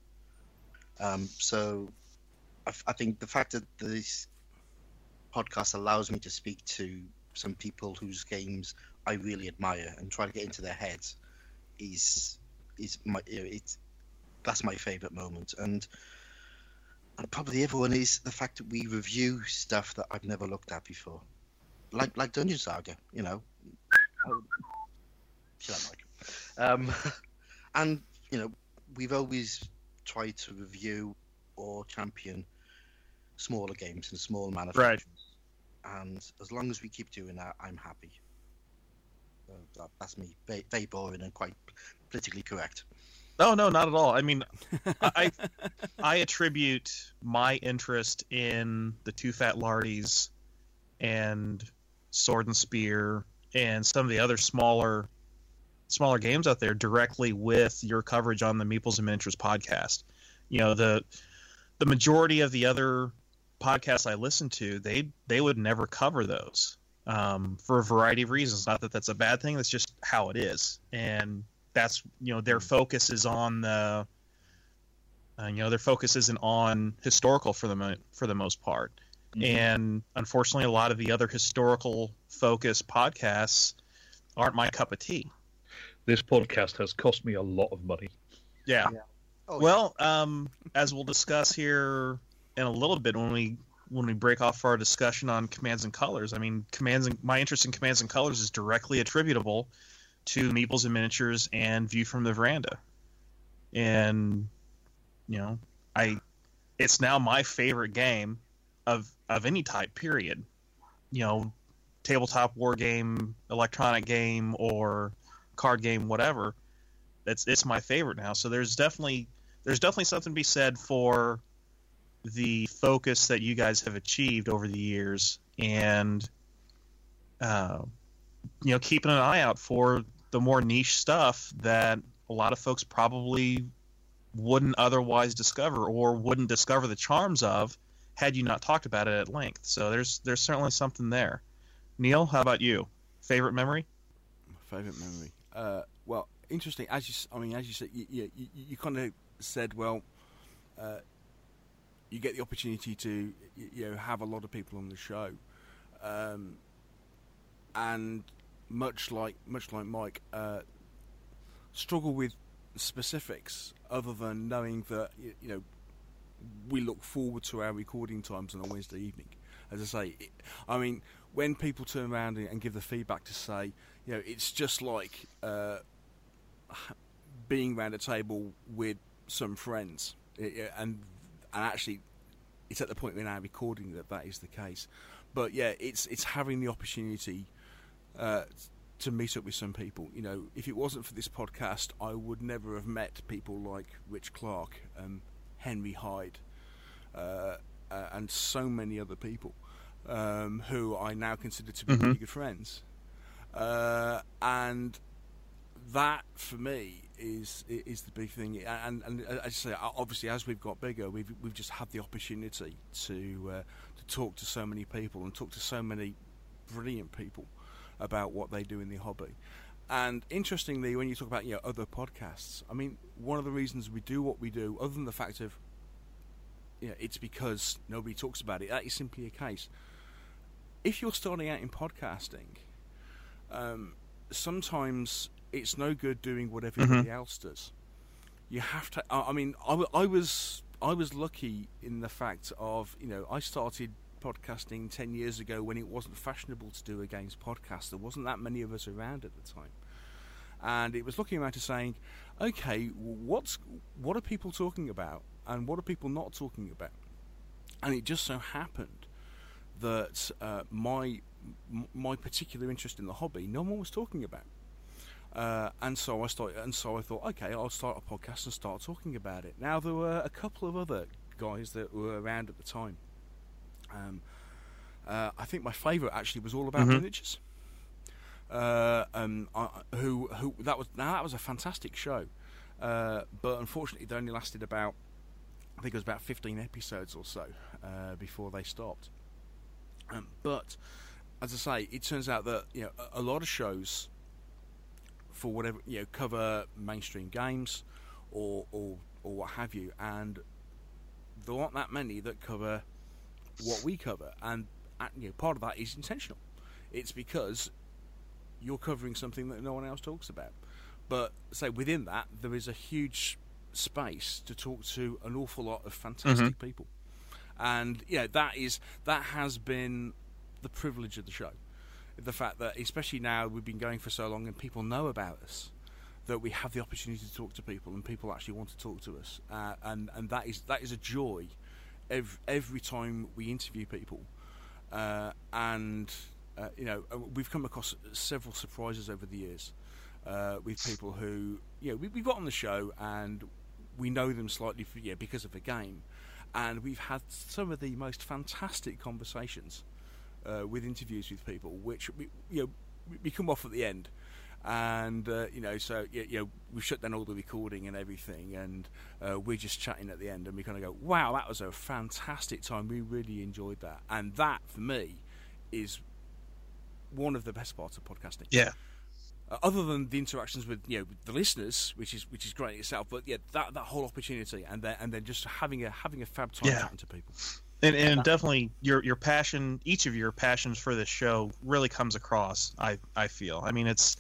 Um, so, I, think the fact that this podcast allows me to speak to some people whose games I really admire and try to get into their heads is is my you know, it's that's my favorite moment. And and probably the other one is the fact that we review stuff that I've never looked at before. Like like Dungeon Saga you know Shut up, Mike. um and you know we've always tried to review or champion smaller games and small manufacturers. And as long as we keep doing that I'm happy. So that, that's me. Very, very boring and quite politically correct. No, no, not at all. I mean, I I attribute my interest in the Two Fat Lardies and Sword and Spear and some of the other smaller smaller games out there directly with your coverage on the Meeples and Miniatures podcast. You know, the the majority of the other podcasts I listen to, they they would never cover those um, for a variety of reasons. Not that that's a bad thing. That's just how it is, and that's you know their focus is on the uh, you know their focus isn't on historical for the mo- for the most part and unfortunately a lot of the other historical focused podcasts aren't my cup of tea. This podcast has cost me a lot of money. yeah. Oh, well um as we'll discuss here in a little bit when we when we break off our discussion on commands and colors i mean commands and my interest in commands and colors is directly attributable to meeples and miniatures and view from the veranda. And you know i it's now my favorite game of of any type period. You know tabletop war game electronic game or card game whatever. It's it's my favorite now. So there's definitely there's definitely something to be said for the focus that you guys have achieved over the years and uh, you know keeping an eye out for the more niche stuff that a lot of folks probably wouldn't otherwise discover or wouldn't discover the charms of had you not talked about it at length so there's there's certainly something there neil how about you favorite memory favorite memory. Uh, well, interesting. As you, I mean, as you said, you, you, you, you kind of said, well, uh, you get the opportunity to, you know, have a lot of people on the show, um, and much like much like Mike, uh, struggle with specifics other than knowing that you know we look forward to our recording times on a Wednesday evening. As I say, it, I mean, when people turn around and and give the feedback to say, you know, it's just like uh, being around a table with some friends, It- and and actually, it's at the point we're now recording that that is the case. But yeah, it's it's having the opportunity uh, to meet up with some people. You know, if it wasn't for this podcast, I would never have met people like Rich Clarke, um, Henry Hyde, uh, uh, and so many other people um, who I now consider to be Mhm. really good friends. Uh, and that for me is is the big thing. And and as I say, obviously, as we've got bigger, we've we've just had the opportunity to uh, to talk to so many people and talk to so many brilliant people about what they do in the hobby. And interestingly, when you talk about you know other podcasts, I mean, one of the reasons we do what we do, other than the fact of you know, it's because nobody talks about it. That is simply a case. If you're starting out in podcasting, um, sometimes it's no good doing what everybody else does. You have to. I I mean, I, I was I was lucky in the fact of you know I started podcasting ten years ago when it wasn't fashionable to do a games podcast. There wasn't that many of us around at the time, and it was looking around to saying, okay, what's what are people talking about, and what are people not talking about? And it just so happened that uh, my my particular interest in the hobby, no one was talking about. Uh, and so I started, and so I thought, okay, I'll start a podcast and start talking about it. Now there were a couple of other guys that were around at the time. Um, uh, I think my favourite actually was all about Mhm. miniatures. uh, um, uh, who who that was now that was a fantastic show, uh, but unfortunately it only lasted about I think it was about 15 episodes or so uh, before they stopped. Um, but as I say, it turns out that you know a, a lot of shows for whatever you know cover mainstream games or or or what have you, and there aren't that many that cover what we cover, and uh, you know part of that is intentional. It's because you're covering something that no one else talks about. But say within that, there is a huge space to talk to an awful lot of fantastic people, and you know that is that has been the privilege of the show. The fact that, especially now, we've been going for so long and people know about us, that we have the opportunity to talk to people and people actually want to talk to us, uh, and and that is that is a joy every, every time we interview people, uh, and uh, you know we've come across several surprises over the years uh, with people who you know we, we've got on the show and we know them slightly for, yeah because of the game, and we've had some of the most fantastic conversations uh, with interviews with people, which we, you know we come off at the end, and uh, you know so you, you know we've shut down all the recording and everything, and uh, we're just chatting at the end, and we kind of go, wow, that was a fantastic time. We really enjoyed that, and that for me is one of the best parts of podcasting. Yeah. Uh, other than the interactions with you know with the listeners, which is which is great in itself, but yeah, that that whole opportunity, and then and then just having a having a fab time Yeah. chatting to people. and, and definitely your your passion each of your passions for this show really comes across i i feel i mean it's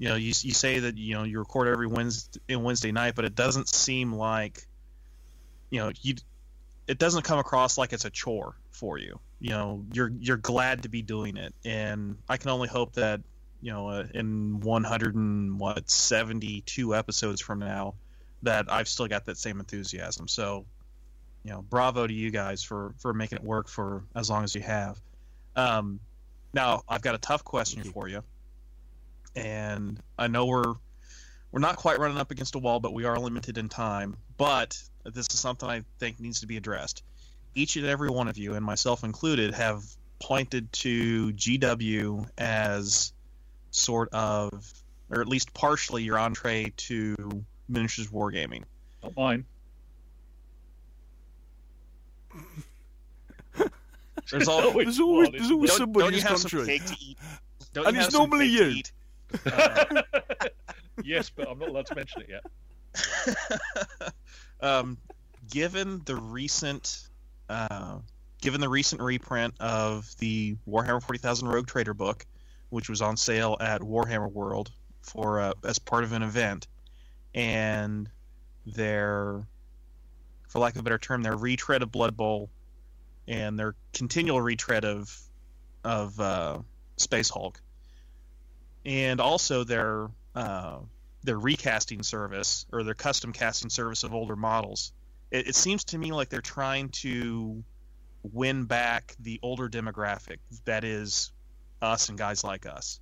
you know you, you say that you know you record every wednesday wednesday night but it doesn't seem like you know you it doesn't come across like it's a chore for you. You know you're you're glad to be doing it. And i can only hope that you know uh, in 100 and what 72 episodes from now that i've still got that same enthusiasm. So you know, bravo to you guys for for making it work for as long as you have. Um, now I've got a tough question for you, and I know we're we're not quite running up against a wall, but we are limited in time. But this is something I think needs to be addressed. Each and every one of you, and myself included, have pointed to GW as sort of, or at least partially, your entree to miniatures wargaming. Not mine. There's all, There's always there's always don't, somebody don't you who's have some cake to eat? Don't And you it's have some normally cake to you. yes, but I'm not allowed to mention it yet. um, given the recent, uh, given the recent reprint of the Warhammer 40,000 Rogue Trader book, which was on sale at Warhammer World for uh, as part of an event, and their, for lack of a better term, their retread of Blood Bowl, and their continual retread of, of uh, Space Hulk, and also their uh, their recasting service or their custom casting service of older models. It, it seems to me like they're trying to win back the older demographic that is us and guys like us.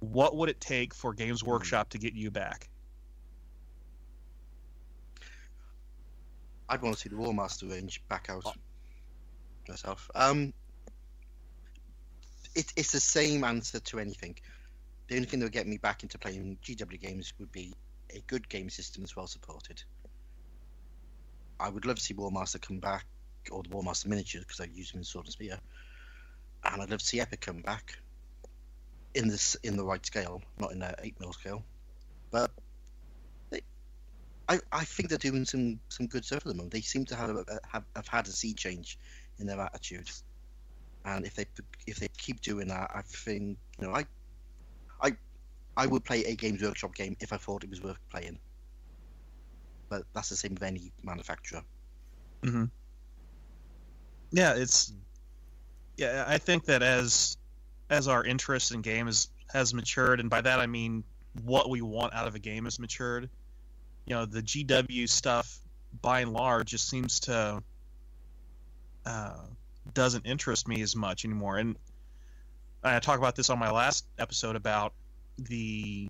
What would it take for Games Workshop to get you back? I'd want to see the Warmaster range back out myself. Um, it, it's the same answer to anything. The only thing that would get me back into playing GW games would be a good game system that's well supported. I would love to see Warmaster come back, or the Warmaster miniatures, because I use them in Sword and Spear. And I'd love to see Epic come back in this in the right scale, not in a eight mil scale. But I, I think they're doing some, some good stuff at the moment. They seem to have, a, have have had a sea change in their attitude, and if they if they keep doing that, I think you know I I I would play a Games Workshop game if I thought it was worth playing. But that's the same with any manufacturer. Yeah, it's yeah. I think that as as our interest in games has matured, and by that I mean what we want out of a game has matured. You know, the GW stuff by and large just seems to uh, doesn't interest me as much anymore. And I talked about this on my last episode about the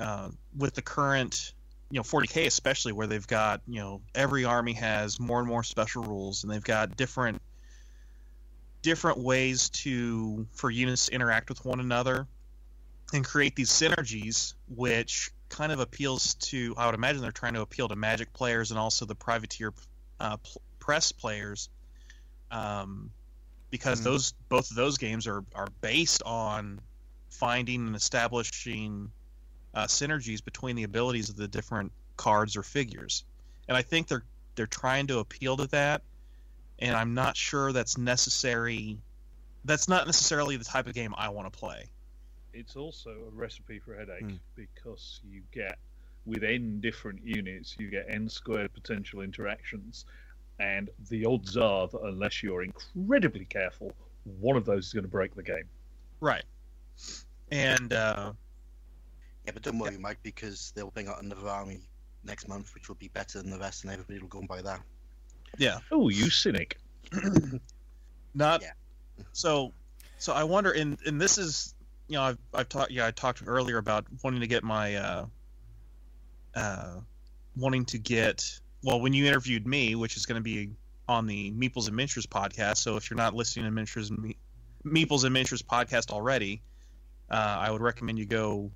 uh, with the current you know 40k especially where they've got you know every army has more and more special rules and they've got different different ways to for units to interact with one another and create these synergies, which kind of appeals to. I would imagine they're trying to appeal to Magic players and also the privateer uh, press players, um, because Mm. those both of those games are are based on finding and establishing uh, synergies between the abilities of the different cards or figures, and I think they're they're trying to appeal to that, and I'm not sure that's necessary. That's not necessarily the type of game I want to play. It's also a recipe for headache Hmm. because you get within different units you get n squared potential interactions, and the odds are that unless you're incredibly careful, one of those is going to break the game. Right. And uh, Yeah, but don't worry, Mike, because they'll bring out another army next month, which will be better than the rest, and everybody will go and buy that. yeah, Oh, you cynic! not Yeah. so. So I wonder, and and this is, you know, I've I've talked, yeah, I talked earlier about wanting to get my, uh, uh, wanting to get. Well, when you interviewed me, which is going to be on the Meeples and Miniatures podcast. So if you're not listening to Miniatures and Me- Meeples and Miniatures podcast already, uh, I would recommend you go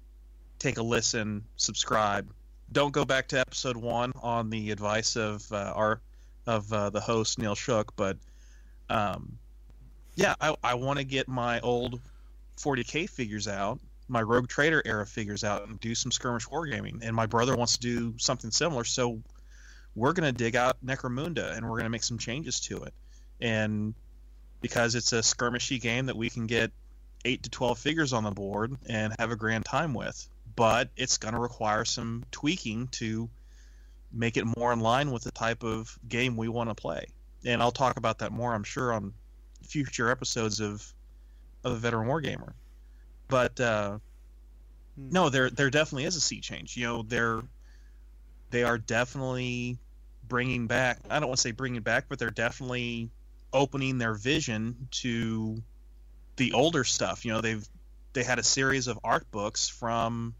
take a listen, subscribe. Don't go back to episode one on the advice of uh, our of uh, the host Neil Shuck, but um, yeah, I, I want to get my old 40k figures out, my Rogue Trader era figures out, and do some skirmish wargaming. And my brother wants to do something similar, so we're gonna dig out Necromunda and we're gonna make some changes to it. And because it's a skirmishy game that we can get eight to twelve figures on the board and have a grand time with, but it's gonna require some tweaking to make it more in line with the type of game we want to play. And I'll talk about that more, I'm sure, on future episodes of of the Veteran Wargamer. But uh, Hmm. no, there there definitely is a sea change. You know, they're they are definitely bringing back. I don't want to say bringing back, but they're definitely opening their vision to the older stuff. You know, they've they had a series of art books from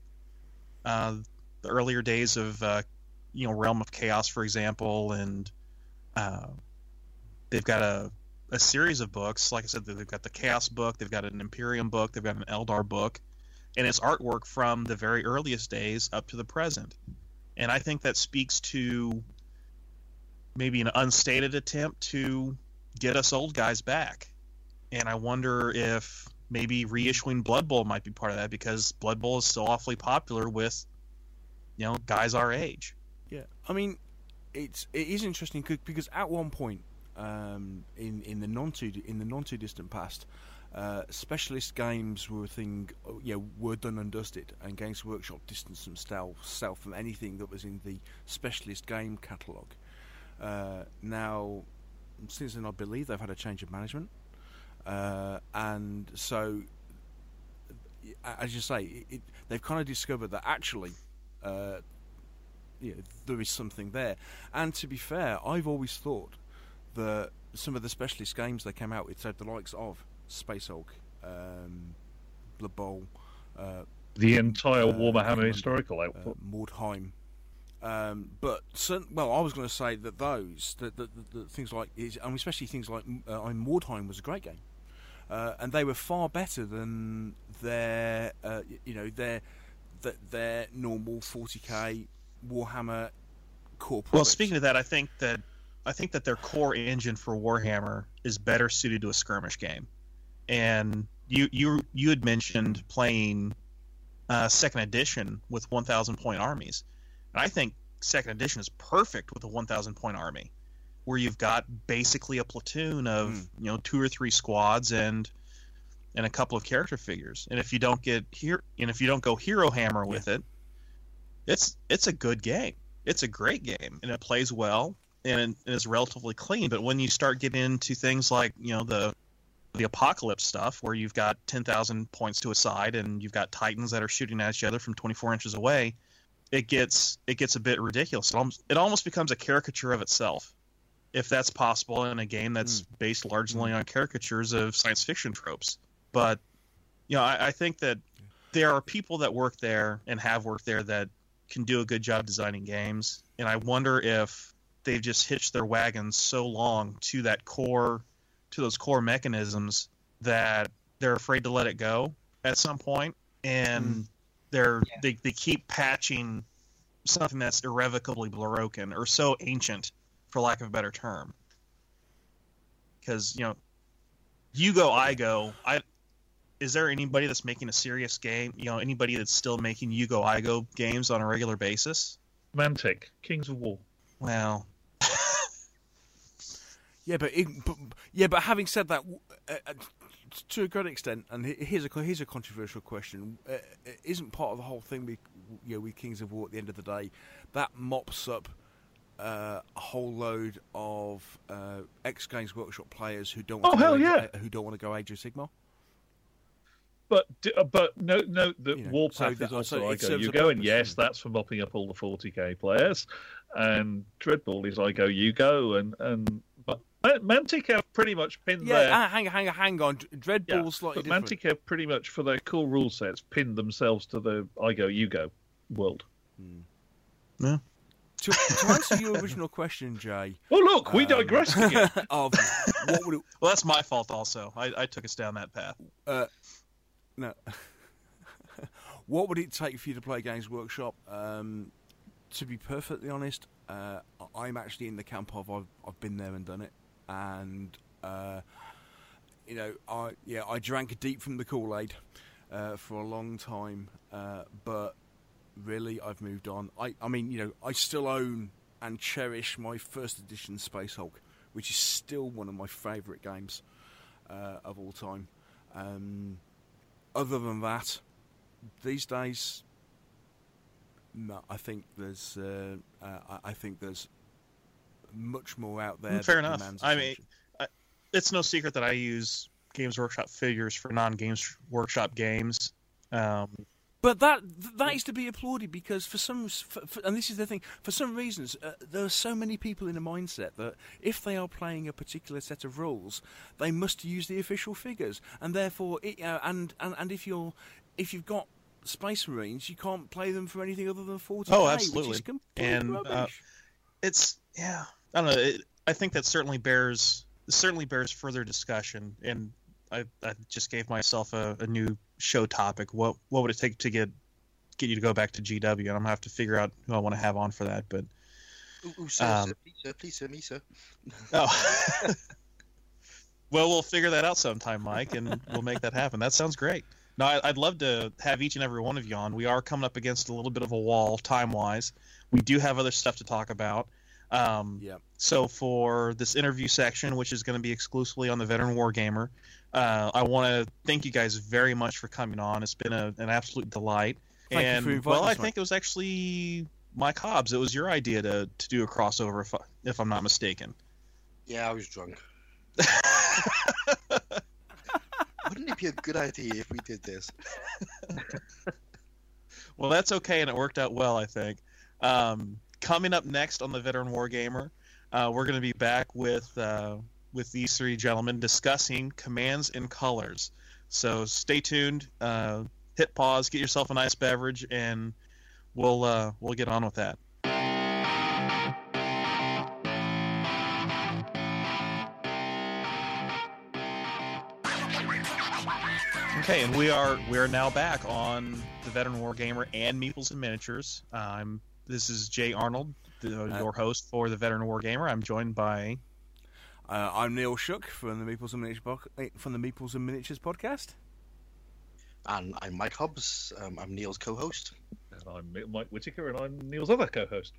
uh, the earlier days of uh, you know Realm of Chaos, for example, and uh, they've got a a series of books. Like I said, they've got the Chaos book, they've got an Imperium book, they've got an Eldar book, and it's artwork from the very earliest days up to the present. And I think that speaks to maybe an unstated attempt to get us old guys back. And I wonder if maybe reissuing Blood Bowl might be part of that because Blood Bowl is still awfully popular with, you know, guys our age. Yeah, I mean, it's it is interesting because at one point um, in in the non too in the non too distant past, uh, specialist games were thing. know, were done and dusted, and Games Workshop distanced themselves from anything that was in the specialist game catalogue. Uh, now, since then, I believe they've had a change of management, uh, and so. As you say, it, it, they've kind of discovered that actually uh, you know, there is something there. And to be fair, I've always thought that some of the specialist games they came out with, so the likes of Space Hulk, um, Blood Bowl, uh, The entire Uh, Warhammer uh, historical uh, output. Mordheim. Um, but certain, well, I was going to say that those, that, that, that, that things like, is, mean, especially things like uh, I mean, Mordheim was a great game, uh, and they were far better than their, uh, you know, their, their, their normal 40k Warhammer core. Well, speaking of that, I think that I think that their core engine for Warhammer is better suited to a skirmish game. And you you you had mentioned playing uh, second edition with 1,000 point armies, and I think second edition is perfect with a 1,000 point army, where you've got basically a platoon of Mm. you know two or three squads and and a couple of character figures. And if you don't get here, and if you don't go hero hammer with it, it's it's a good game. It's a great game, and it plays well, and, and it's relatively clean. But when you start getting into things like you know the the apocalypse stuff, where you've got ten thousand points to a side, and you've got titans that are shooting at each other from twenty four inches away, it gets it gets a bit ridiculous. It almost, it almost becomes a caricature of itself, if that's possible in a game that's based largely on caricatures of science fiction tropes. But you know, I, I think that there are people that work there and have worked there that can do a good job designing games, and I wonder if they've just hitched their wagons so long to that core to those core mechanisms that they're afraid to let it go at some point, and Mm. They're they, they keep patching something that's irrevocably broken or so ancient, for lack of a better term. Because you know, you go, I go. I is there anybody that's making a serious game? You know, anybody that's still making you go, I go games on a regular basis? Mantic, Kings of War. Well, Yeah, but, it, but yeah, but having said that, uh, uh, to a great extent, and here's a here's a controversial question: uh, uh, isn't part of the whole thing, we, you know, with Kings of War at the end of the day, that mops up uh, a whole load of uh, ex Games Workshop players who don't want Oh, to hell go, yeah. who don't want to go Age of Sigmar. But uh, but note note that You know, Warpath so is also so I go you go, and yes, that's for mopping up all the 40k players, and Dreadball is I go you go, and and but Ma- Mantic have pretty much pinned Yeah, their ah, hang hang hang on, Dreadball's yeah, slightly but different. Mantic have pretty much for their cool rule sets pinned themselves to the I go you go world. to, to answer your original question, Jay, Oh look, we Um, digressed again. of what would it, well, that's my fault also. I, I took us down that path. No. what would it take for you to play Games Workshop? Um, to be perfectly honest, uh, I- I'm actually in the camp of I've, I've been there and done it, and uh, you know, I yeah, I drank deep from the Kool Aid uh, for a long time, uh, but really, I've moved on. I, I mean, you know, I still own and cherish my first edition Space Hulk, which is still one of my favourite games uh, of all time. Um, other than that, these days, no, I think there's, uh, uh, I- I think there's much more out there. Fair enough. demands I mean, attention. It's no secret that I use Games Workshop figures for non-Games Workshop games. Um, But that that is to be applauded because for some, for, for, and this is the thing, for some reasons, uh, there are so many people in a mindset that if they are playing a particular set of rules, they must use the official figures, and therefore, it, uh, and, and and if you're if you've got Space Marines, you can't play them for anything other than forty. Oh, Which absolutely. is complete And, uh, it's yeah, I don't know. It, I think that certainly bears certainly bears further discussion, and I, I just gave myself a, a new show topic. What what would it take to get get you to go back to GW? And I'm gonna have to figure out who I want to have on for that. But Ooh, ooh, sir, Um, sir, please, sir, please, sir, me, sir. oh, well, we'll figure that out sometime, Mike, and we'll make that happen. That sounds great. No, I, I'd love to have each and every one of you on. We are coming up against a little bit of a wall time wise. We do have other stuff to talk about. Um, yeah. So for this interview section, which is going to be exclusively on the Veteran Wargamer, uh, I want to thank you guys very much for coming on. It's been a, an absolute delight. Thank you and for inviting well, I think it was actually Mike Hobbs. It was your idea to, to do a crossover, if, I, if I'm not mistaken. Yeah, I was drunk. Wouldn't it be a good idea if we did this? Well, that's okay, and it worked out well, I think. Um, coming up next on the Veteran Wargamer, uh, we're going to be back with uh, with these three gentlemen discussing commands and colors. So stay tuned. Uh, hit pause, get yourself a nice beverage, and we'll uh, we'll get on with that. Okay, and we are we are now back on the Veteran Wargamer and Meeples and Miniatures. I'm this is Jay Arnold, the, Uh, your host for the Veteran Wargamer. I'm joined by Uh, I'm Neil Shuck from the Meeples and Miniatures po- eh, from the Meeples and Miniatures podcast. And I'm Mike Hobbs. Um, I'm Neil's co-host. and I'm Mike Whitaker, and I'm Neil's other co-host.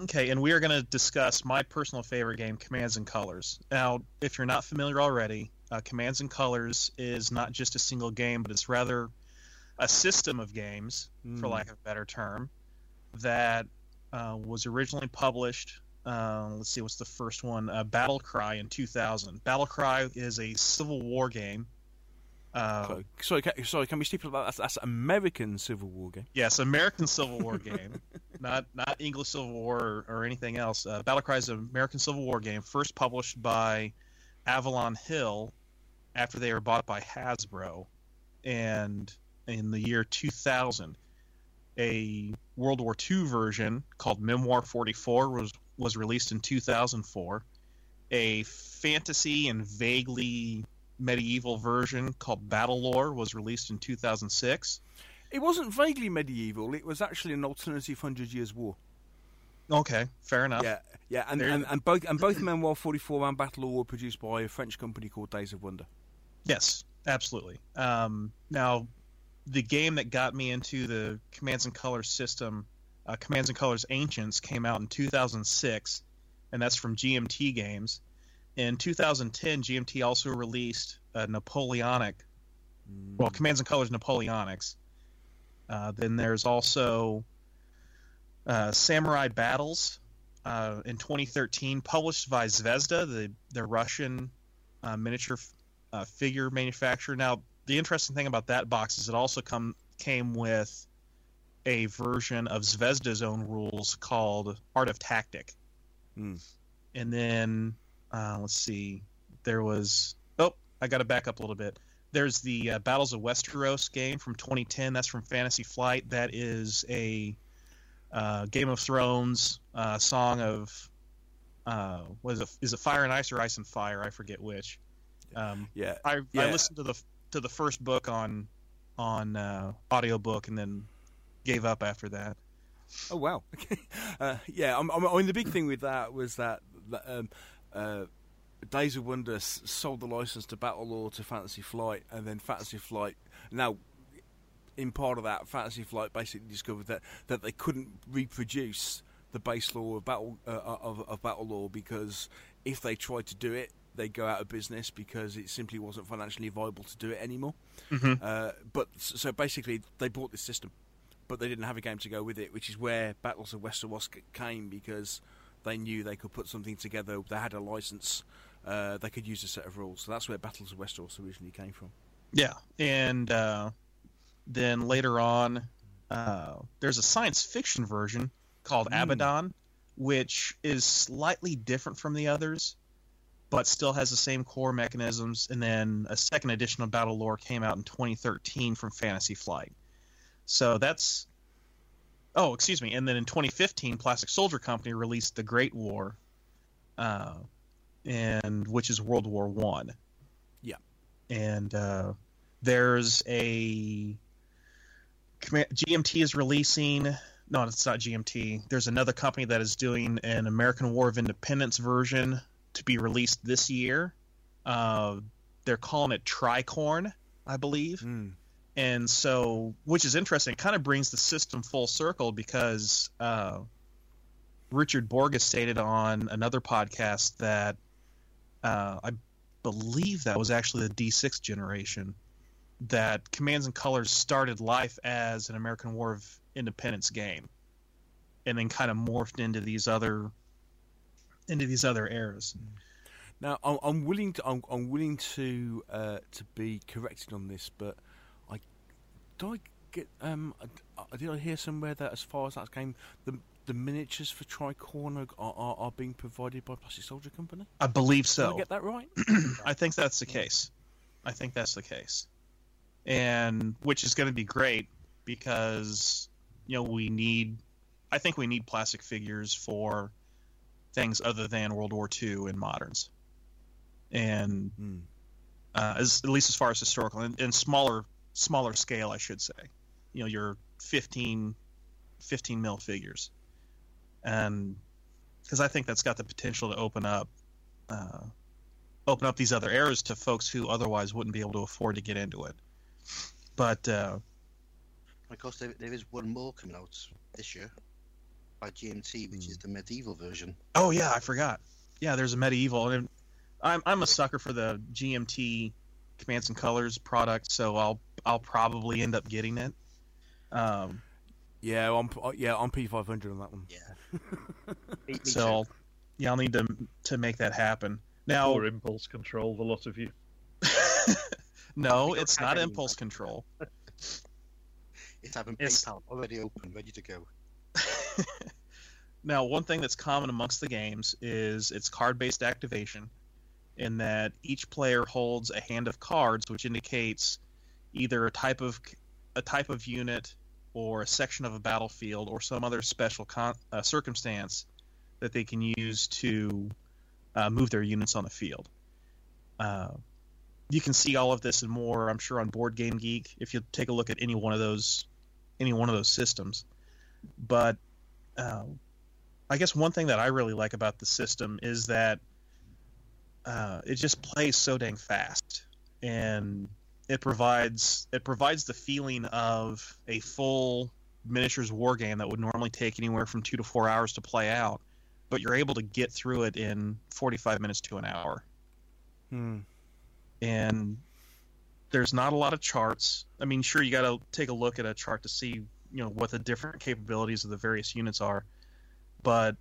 Okay, and we are going to discuss my personal favorite game, Commands and Colors. Now, if you're not familiar already, uh, Commands and Colors is not just a single game, but it's rather a system of games, for Mm. lack of a better term, that uh, was originally published. Uh, let's see, what's the first one? Uh, Battle Cry in 2000. Battle Cry is a Civil War game. Uh, So, sorry, can, sorry, can we stipulate that? That's, that's American Civil War game. Yes, American Civil War game, not not English Civil War or, or anything else. Uh, Battle Cry is an American Civil War game, first published by Avalon Hill after they were bought by Hasbro, and in the year 2000, a World War II version called Memoir 44 was was released in 2004, a fantasy and vaguely medieval version called BattleLore was released in 2006. It wasn't vaguely medieval. It was actually an alternative Hundred Years' War. Okay, fair enough. Yeah, yeah, and, and, and both and both Memoir 44 and BattleLore were produced by a French company called Days of Wonder. Yes, absolutely. Um, now, the game that got me into the Commands and Colors system, uh, Commands and Colors Ancients, came out in 2006, and that's from GMT Games. In 2010, GMT also released a Napoleonic, well, Commands and Colors Napoleonics. Uh, then there's also uh, Samurai Battles uh, in 2013, published by Zvezda, the the Russian uh, miniature f- uh, figure manufacturer. Now, the interesting thing about that box is it also come came with a version of Zvezda's own rules called Art of Tactic. Hmm. And then uh, let's see, there was oh, I got to back up a little bit. There's the uh, Battles of Westeros game from 2010. That's from Fantasy Flight. That is a uh, Game of Thrones uh, song of uh, what is it? Is it Fire and Ice or Ice and Fire? I forget which. Um, Yeah, I, Yeah. I listened to the to the first book on on uh, audiobook and then gave up after that. Oh wow. Okay. Uh, yeah. I'm, I'm, I mean, the big thing with that was that um, uh, Days of Wonder sold the license to BattleLore to Fantasy Flight, and then Fantasy Flight. Now, in part of that, Fantasy Flight basically discovered that that they couldn't reproduce the base law of Battle uh, of, of BattleLore because if they tried to do it, they'd go out of business because it simply wasn't financially viable to do it anymore. Mhm. Uh, but so basically, they bought this system but they didn't have a game to go with it, which is where Battles of Westeros came because they knew they could put something together. They had a license. Uh, they could use a set of rules. So that's where Battles of Westeros originally came from. Yeah, and uh, then later on, uh, there's a science fiction version called Mm. Abaddon, which is slightly different from the others, but still has the same core mechanisms. And then a second edition of BattleLore came out in 2013 from Fantasy Flight. So that's. Oh, excuse me. And then in 2015, Plastic Soldier Company released the Great War, uh, and which is World War One. Yeah. And uh, there's a GMT is releasing. No, it's not GMT. There's another company that is doing an American War of Independence version to be released this year. Uh, they're calling it Tricorne, I believe. Mm. And so, which is interesting, it kind of brings the system full circle because uh, Richard Borg's stated on another podcast that uh, I believe that was actually the D6 generation that Commands and Colors started life as an American War of Independence game, and then kind of morphed into these other into these other eras. Now, I'm, I'm willing to. I'm, I'm willing to uh, to be corrected on this, but I do I get. Um, uh, did I hear somewhere that as far as that came, the the miniatures for Tricorne are, are, are being provided by Plastic Soldier Company? I believe Did so. I get that right? I think that's the case. I think that's the case. And which is going to be great because you know we need I think we need plastic figures for things other than World War II and moderns. And Mm. uh, as at least as far as historical and, and smaller smaller scale I should say. You know, your 15 15 mil figures. And because I think that's got the potential to open up uh, open up these other eras to folks who otherwise wouldn't be able to afford to get into it. But uh, Of course, there, there is one more coming out this year by GMT, which is the medieval version. oh yeah, I forgot. Yeah, there's a medieval, and I'm I'm a sucker for the GMT commands and colors product, so I'll I'll probably end up getting it. Um, Yeah, I'm uh, yeah I'm P500 on that one. Yeah. Me- me so too. I'll, yeah, I'll need to to make that happen. Now, Or impulse control, the lot of you. no, it's not impulse control. it's having it's- PayPal already open, ready to go. Now, one thing that's common amongst the games is its card-based activation, in that each player holds a hand of cards, which indicates either a type of a type of unit or a section of a battlefield or some other special con- uh, circumstance that they can use to uh, move their units on the field. Uh, you can see all of this and more, I'm sure, on Board Game Geek if you take a look at any one of those, any one of those systems. But uh, I guess one thing that I really like about the system is that uh, it just plays so dang fast, and it provides it provides the feeling of a full miniatures war game that would normally take anywhere from two to four hours to play out, but you're able to get through it in 45 minutes to an hour. Hmm. And there's not a lot of charts. I mean, sure, you got to take a look at a chart to see, you know, what the different capabilities of the various units are, but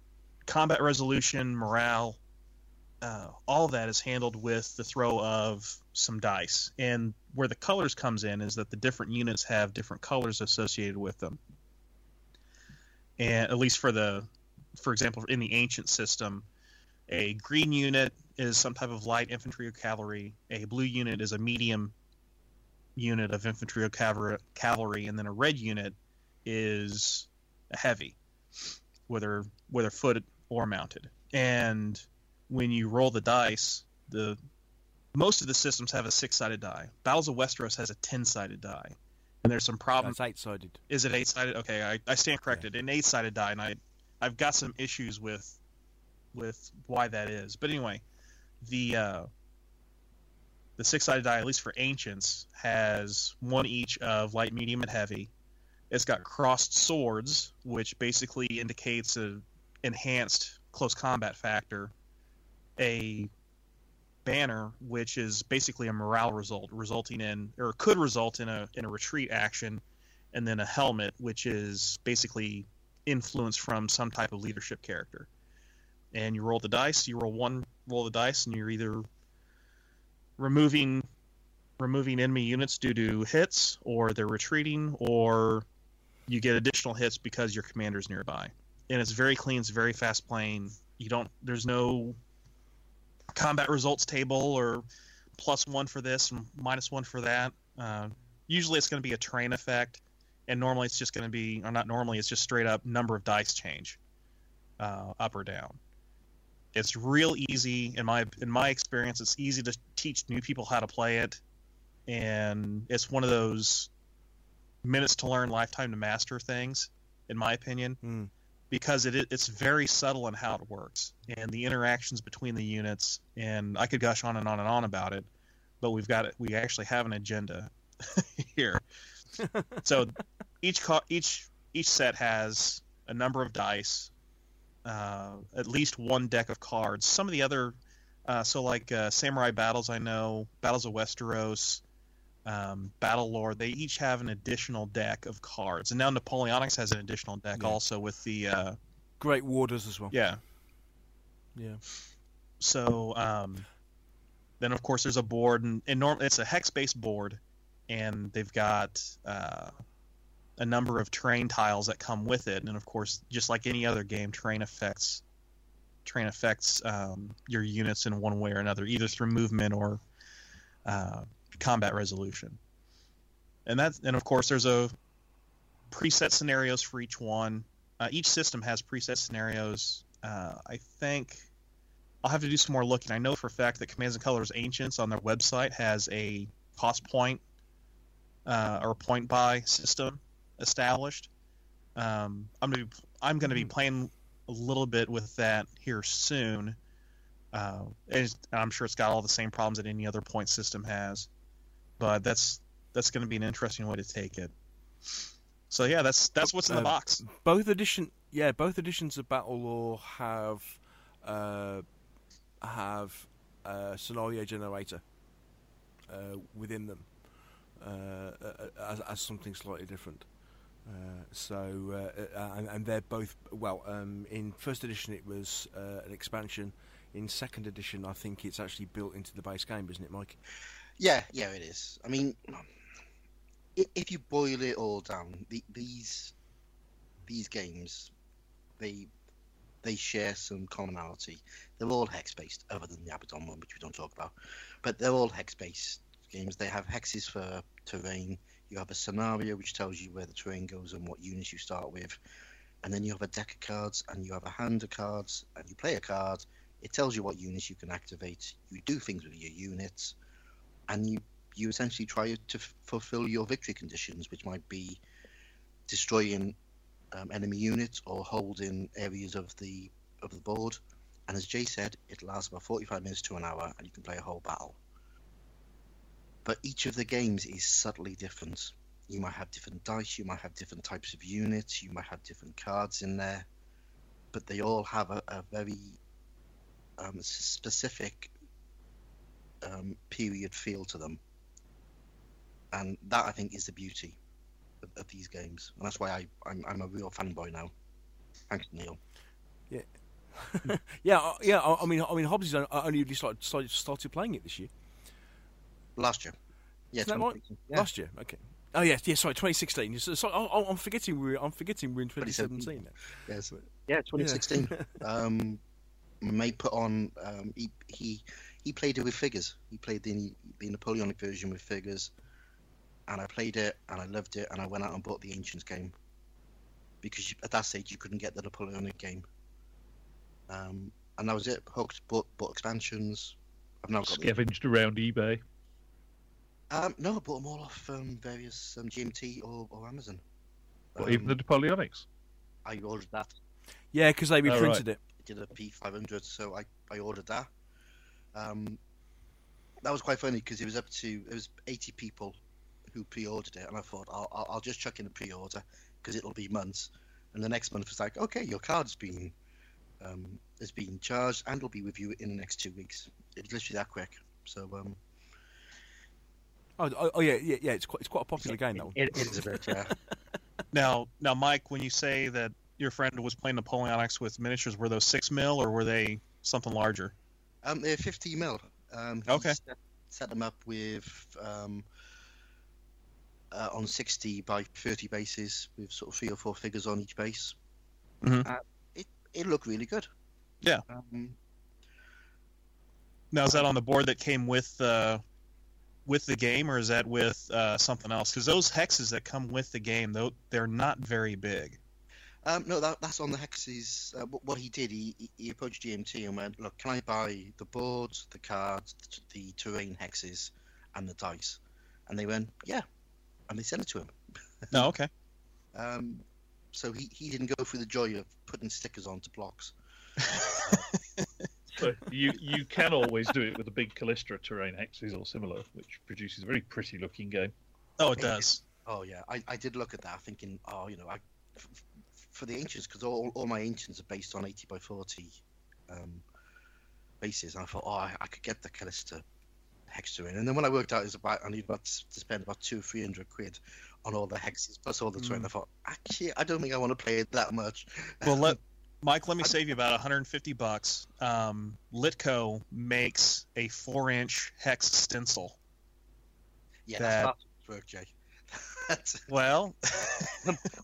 combat resolution, morale, uh, all that is handled with the throw of some dice. And where the colors comes in is that the different units have different colors associated with them. And at least for the, for example, in the ancient system, a green unit is some type of light infantry or cavalry. A blue unit is a medium unit of infantry or cavalry, and then a red unit is a heavy, whether whether footed or mounted. And when you roll the dice, the most of the systems have a six-sided die. Battles of Westeros has a ten-sided die, and there's some problems. Eight-sided. Is it eight-sided? Okay, I, I stand corrected. Yeah. An eight-sided die, and I I've got some issues with with why that is. But anyway, the uh, the six-sided die, at least for ancients, has one each of light, medium, and heavy. It's got crossed swords, which basically indicates a enhanced close combat factor a banner, which is basically a morale result, resulting in or could result in a in a retreat action, and then a helmet, which is basically influence from some type of leadership character. And you roll the dice. You roll one roll the dice, and you're either removing removing enemy units due to hits, or they're retreating, or you get additional hits because your commander's nearby. And it's very clean. It's very fast playing. You don't. There's no combat results table or plus one for this and minus one for that. Uh, usually it's going to be a terrain effect, and normally it's just going to be, or not normally, it's just straight up number of dice change, uh, up or down. It's real easy in my in my experience. It's easy to teach new people how to play it, and it's one of those minutes to learn, lifetime to master things, in my opinion. Mm because it it's very subtle in how it works and the interactions between the units. And I could gush on and on and on about it, but we've got it. We actually have an agenda here. so each each each set has a number of dice, uh, at least one deck of cards. Some of the other, uh, so like uh, Samurai Battles, I know Battles of Westeros, um, BattleLore, they each have an additional deck of cards, and now Napoleonics has an additional deck yeah. also with the uh, Great Warders as well. Yeah, yeah. So um, then, of course, there's a board, and, and norm- it's a hex-based board, and they've got uh, a number of terrain tiles that come with it, and of course, just like any other game, terrain affects terrain affects um, your units in one way or another, either through movement or uh, combat resolution. And that, and of course, there's a preset scenarios for each one. Uh, each system has preset scenarios. Uh, I think I'll have to do some more looking. I know for a fact that Commands and Colors Ancients on their website has a cost point uh, or point buy system established. Um, I'm gonna be, I'm gonna be hmm. playing a little bit with that here soon. Uh, and I'm sure it's got all the same problems that any other point system has but that's that's going to be an interesting way to take it. So yeah, that's that's what's in the uh, box. Both edition, yeah, both editions of BattleLore have uh, have a scenario generator uh, within them uh, uh, as, as, something slightly different. Uh, so and, and, they're both well. Um, in first edition, it was an expansion. In second edition, I think it's actually built into the base game, isn't it, Mike? Yeah, yeah, it is. I mean, if you boil it all down, the, these these games, they they share some commonality. They're all hex based, other than the Abaddon one, which we don't talk about. But they're all hex based games. They have hexes for terrain. You have a scenario which tells you where the terrain goes and what units you start with, and then you have a deck of cards and you have a hand of cards and you play a card It tells you what units you can activate. You do things with your units, and you you essentially try to f- fulfill your victory conditions, which might be destroying um, enemy units or holding areas of the of the board. And as Jay said, it lasts about 45 minutes to an hour, and you can play a whole battle. But each of the games is subtly different. You might have different dice, you might have different types of units, you might have different cards in there, but they all have a, a very um, specific um, period feel to them. And that, I think, is the beauty of, of these games. And that's why I, I'm, I'm a real fanboy now. Thanks, Neil. yeah, uh, yeah. I I mean, I mean, Hobbs has only really started, started started playing it this year. Last year. Yeah, that right? yeah. Last year, okay. Oh yes, yeah. Sorry, 2016. So, so, I- I'm forgetting we're I'm forgetting we're in 2017. now. Yes. Yeah, 2016. um, my mate put on. Um, he he he played it with figures. He played the the Napoleonic version with figures, and I played it and I loved it. And I went out and bought the Ancients game because at that stage you couldn't get the Napoleonic game. Um, and that was it. Hooked, bought bought expansions. I've now got. the- Scavenged around eBay. Um, no, I bought them all off um, various um, GMT or, or Amazon. What, even the Um, Napoleonics. I ordered that. Yeah, because they Oh, right. reprinted it. did a P500, so I, I ordered that. Um, that was quite funny because it was up to it was 80 people who pre-ordered it, and I thought I'll, I'll, I'll just chuck in a pre-order because it'll be months, and the next month was like, okay, your card's been um, has been charged and it'll be with you in the next two weeks. It was literally that quick. So um, Oh, oh, oh, yeah, yeah, yeah. It's quite it's quite a popular game that one. it, it is a bit, yeah. Now, now, Mike, when you say that your friend was playing Napoleonics with miniatures, were those six mil or were they something larger? Um, they're 50 mil. Um, Okay. Set, set them up with um, uh, on 60 by 30 bases with sort of three or four figures on each base. Mhm. Uh, it it looked really good. Yeah. Um, Now, is that on the board that came with uh, with the game, or is that with uh, something else? Because those hexes that come with the game, though, they're not very big. Um, no, that, that's on the hexes. Uh, what, what he did, he, he- he approached GMT and went, "Look, can I buy the boards, the cards, the terrain hexes, and the dice?" And they went, "Yeah," and they sent it to him. No, okay. Um, so he, he didn't go through the joy of putting stickers onto blocks. So you you can always do it with a big Kallistra terrain hexes or similar, which produces a very pretty looking game. Oh, it does. Oh yeah, I, I did look at that, thinking, oh, you know, I f- f- for the ancients because all, all my ancients are based on eighty by forty um, bases, and I thought, oh, I, I could get the Kallistra hexter in, and then when I worked out, it's about I need about to spend about two three hundred quid on all the hexes plus all the terrain. I thought, actually, I don't think I want to play it that much. Well, let Mike, let me save you about 150 bucks. Um, Litko makes a four-inch hex stencil. yeah, that- that's work, Jay. Well,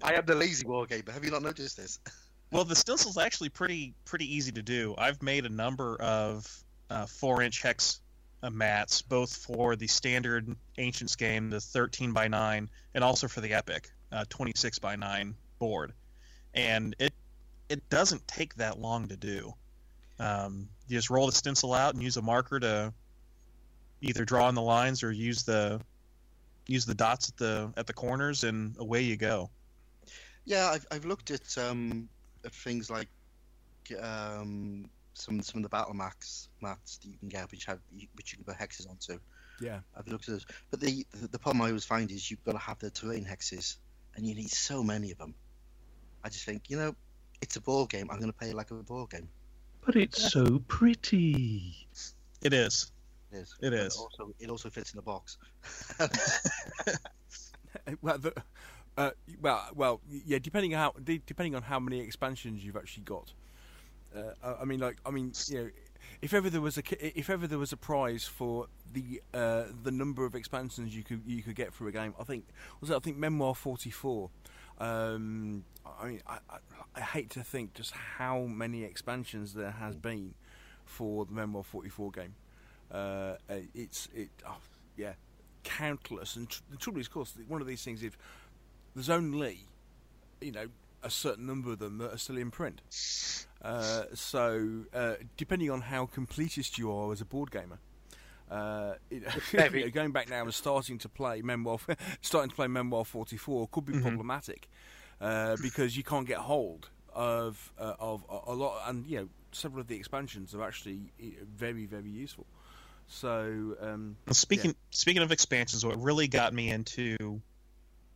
I am the lazy war gamer. Have you not noticed this? well, the stencil's actually pretty pretty easy to do. I've made a number of uh, four-inch hex uh, mats, both for the standard Ancients game, the 13 by 9, and also for the Epic, uh, 26 by 9 board. And it it doesn't take that long to do. Um, you just roll the stencil out and use a marker to either draw on the lines or use the use the dots at the at the corners, and away you go. Yeah, I've, I've looked at um at things like um some some of the battle max mats that you can get, which have which you can put hexes onto. Yeah. I've looked at those, but the the, the problem I always find is you've got to have the terrain hexes, and you need so many of them. I just think you know, it's a ball game. I'm going to play it like a ball game. But it's so pretty. It is. It is. It Also, it also fits in a box. well, the, uh, well, well, yeah. Depending on how depending on how many expansions you've actually got. Uh, I- I mean, like, I mean, you know, if ever there was a if ever there was a prize for the uh, the number of expansions you could you could get through a game, I think was it, I think Memoir forty four. Um, I mean, I, I, I hate to think just how many expansions there has been for the Memoir forty four game. Uh, it's it, oh, yeah, countless. And tr- the trouble is, of course, one of these things. If there's only, you know, a certain number of them that are still in print. Uh, so, uh, depending on how completist you are as a board gamer, uh, it, you know, going back now and starting to play Memoir, starting to play Memoir 44 could be Mhm. problematic uh, because you can't get hold of uh, of a, a lot, and you know several of the expansions are actually eh, very very useful. So, um, Well, Speaking speaking of expansions, what really got me into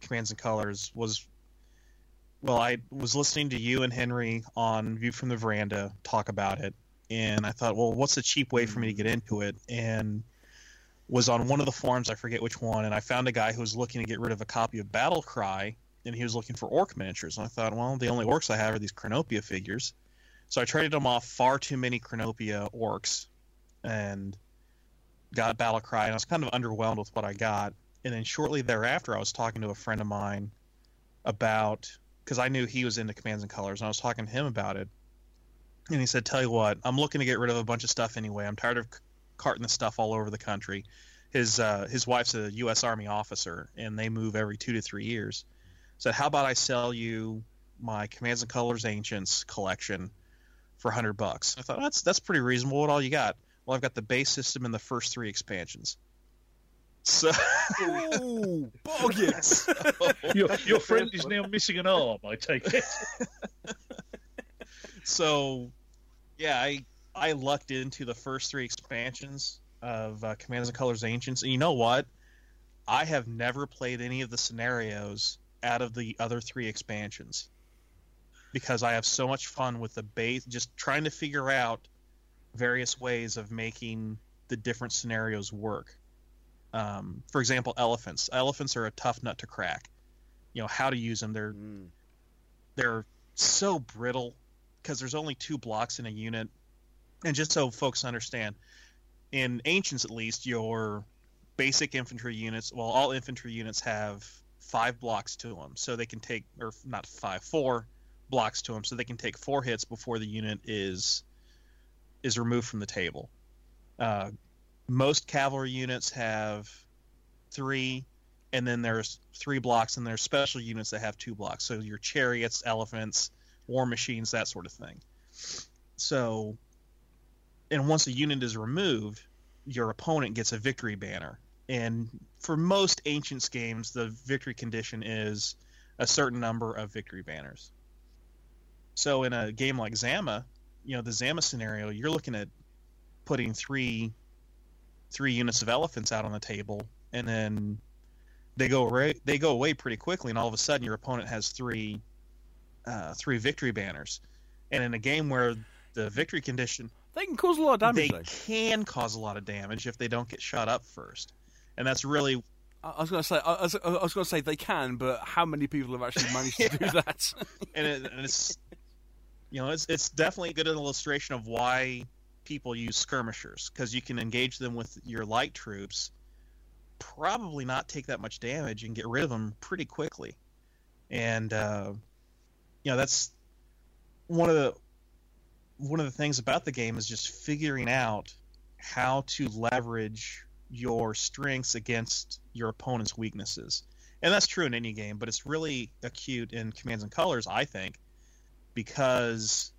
Commands and Colors was, well, I was listening to you and Henry on View from the Veranda talk about it, and I thought, well, what's the cheap way for me to get into it? And was on one of the forums, I forget which one, and I found a guy who was looking to get rid of a copy of Battle Cry, and he was looking for orc miniatures. And I thought, well, the only orcs I have are these Chronopia figures. So I traded them off far too many Chronopia orcs, and got Battle Cry, and I was kind of underwhelmed with what I got. And then shortly thereafter, I was talking to a friend of mine about because I knew he was into Commands and Colors, and I was talking to him about it. And he said, "Tell you what, I'm looking to get rid of a bunch of stuff anyway. I'm tired of carting the stuff all over the country. His uh, his wife's a U.S. Army officer, and they move every two to three years. Said, how about I sell you my Commands and Colors Ancients collection for hundred bucks? I thought that's that's pretty reasonable. What all you got? Well, I've got the base system and the first three expansions. So, ooh, bargains. Your, your friend is now missing an arm, I take it. so yeah, I I lucked into the first three expansions of uh, Commands and Colors Ancients, and you know what? I have never played any of the scenarios out of the other three expansions because I have so much fun with the base, just trying to figure out various ways of making the different scenarios work. Um, for example, elephants. Elephants are a tough nut to crack. You know how to use them. They're Mm. they're so brittle because there's only two blocks in a unit. And just so folks understand, in ancients at least, your basic infantry units, well, all infantry units have five blocks to them, so they can take, or not five, four blocks to them, so they can take four hits before the unit is is removed from the table. Uh, most cavalry units have three, and then there's three blocks, and there's special units that have two blocks. So your chariots, elephants, war machines, that sort of thing. So, and once a unit is removed, your opponent gets a victory banner. And for most ancients games, the victory condition is a certain number of victory banners. So in a game like Zama, you know the Zama scenario, you're looking at putting three three units of elephants out on the table, and then they go away, they go away pretty quickly, and all of a sudden your opponent has three uh, three victory banners. And in a game where the victory condition They can cause a lot of damage. they though. can cause a lot of damage if they don't get shot up first, and that's really I was going to say, I was, I was going to say they can, but how many people have actually managed to do that? and, it, and it's you know it's it's definitely a good illustration of why people use skirmishers because you can engage them with your light troops, probably not take that much damage and get rid of them pretty quickly, and uh, you know that's one of the one of the things about the game is just figuring out how to leverage your strengths against your opponent's weaknesses. And that's true in any game, but it's really acute in Commands and Colors, I think, because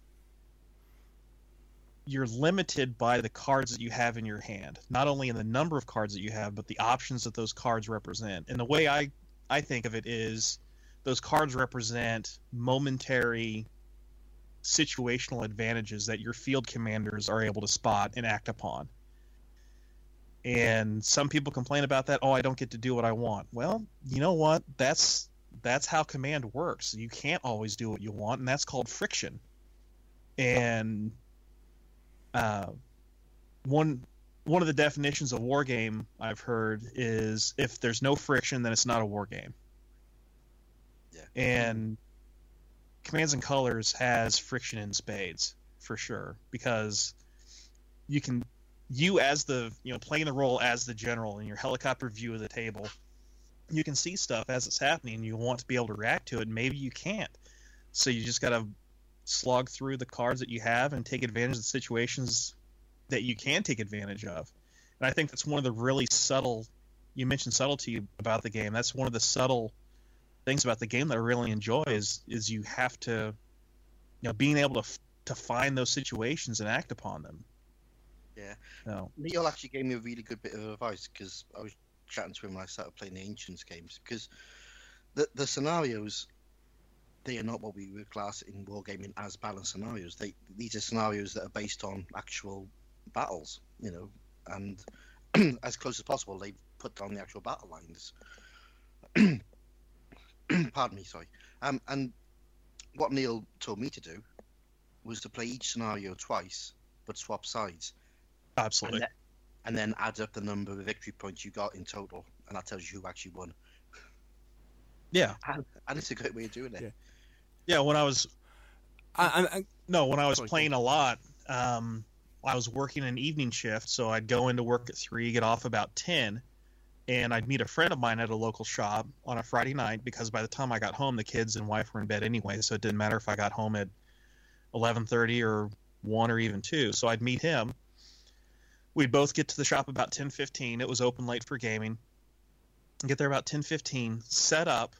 you're limited by the cards that you have in your hand. Not only in the number of cards that you have, but the options that those cards represent. And the way I, I think of it is those cards represent momentary situational advantages that your field commanders are able to spot and act upon. And some people complain about that, oh I don't get to do what I want. Well, you know what? That's that's how command works. You can't always do what you want, and that's called friction. And uh, one one of the definitions of war game I've heard is if there's no friction, then it's not a war game. Yeah. And Commands and Colors has friction in spades for sure because you can you as the you know playing the role as the general in your helicopter view of the table you can see stuff as it's happening and you want to be able to react to it maybe you can't so you just got to slog through the cards that you have and take advantage of the situations that you can take advantage of and i think that's one of the really subtle you mentioned subtlety about the game that's one of the subtle things about the game that I really enjoy is is you have to, you know, being able to f- to find those situations and act upon them. Yeah. So Neil actually gave me a really good bit of advice because I was chatting to him when I started playing the Ancients games because the the scenarios they are not what we would class in wargaming as balanced scenarios. They these are scenarios that are based on actual battles, you know, and as close as possible they put down the actual battle lines. Pardon me, sorry. Um, and what Neil told me to do was to play each scenario twice, but swap sides absolutely. and, then, and then add up the number of victory points you got in total, and that tells you who actually won. Yeah. And it's a great way of doing it. Yeah. Yeah. When I was And, and, and No, when I was Sorry, playing a lot, um, I was working an evening shift, so I'd go into work at three, get off about ten, and I'd meet a friend of mine at a local shop on a Friday night because by the time I got home, the kids and wife were in bed anyway, so it didn't matter if I got home at eleven thirty or one or even two. So I'd meet him. We'd both get to the shop about ten fifteen. It was open late for gaming. Get there about ten fifteen, set up,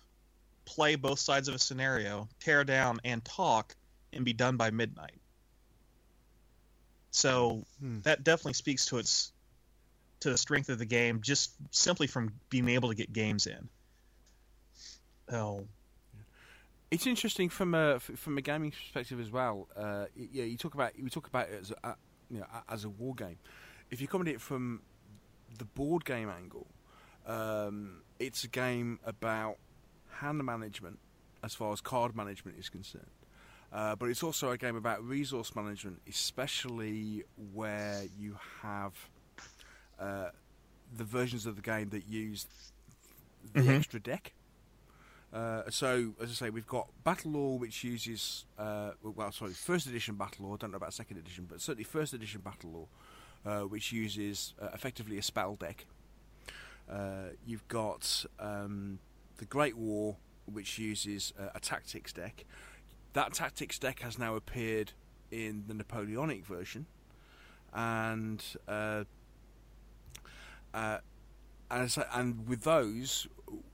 play both sides of a scenario, tear down, and talk and be done by midnight. So Hmm. that definitely speaks to its to the strength of the game, just simply from being able to get games in. Oh, It's interesting from a from a gaming perspective as well. Uh, yeah, you talk about we talk about it as a, you know as a war game. If you come at it from the board game angle, um, it's a game about hand management as far as card management is concerned. Uh, but it's also a game about resource management, especially where you have uh, the versions of the game that use the Mhm. extra deck. Uh, so, as I say, we've got BattleLore, which uses, uh, well, sorry, first edition BattleLore. I don't know about second edition, but certainly first edition BattleLore, uh, which uses uh, effectively a spell deck. Uh, you've got um, the Great War, which uses uh, a tactics deck. That tactics deck has now appeared in the Napoleonic version, and and, and with those,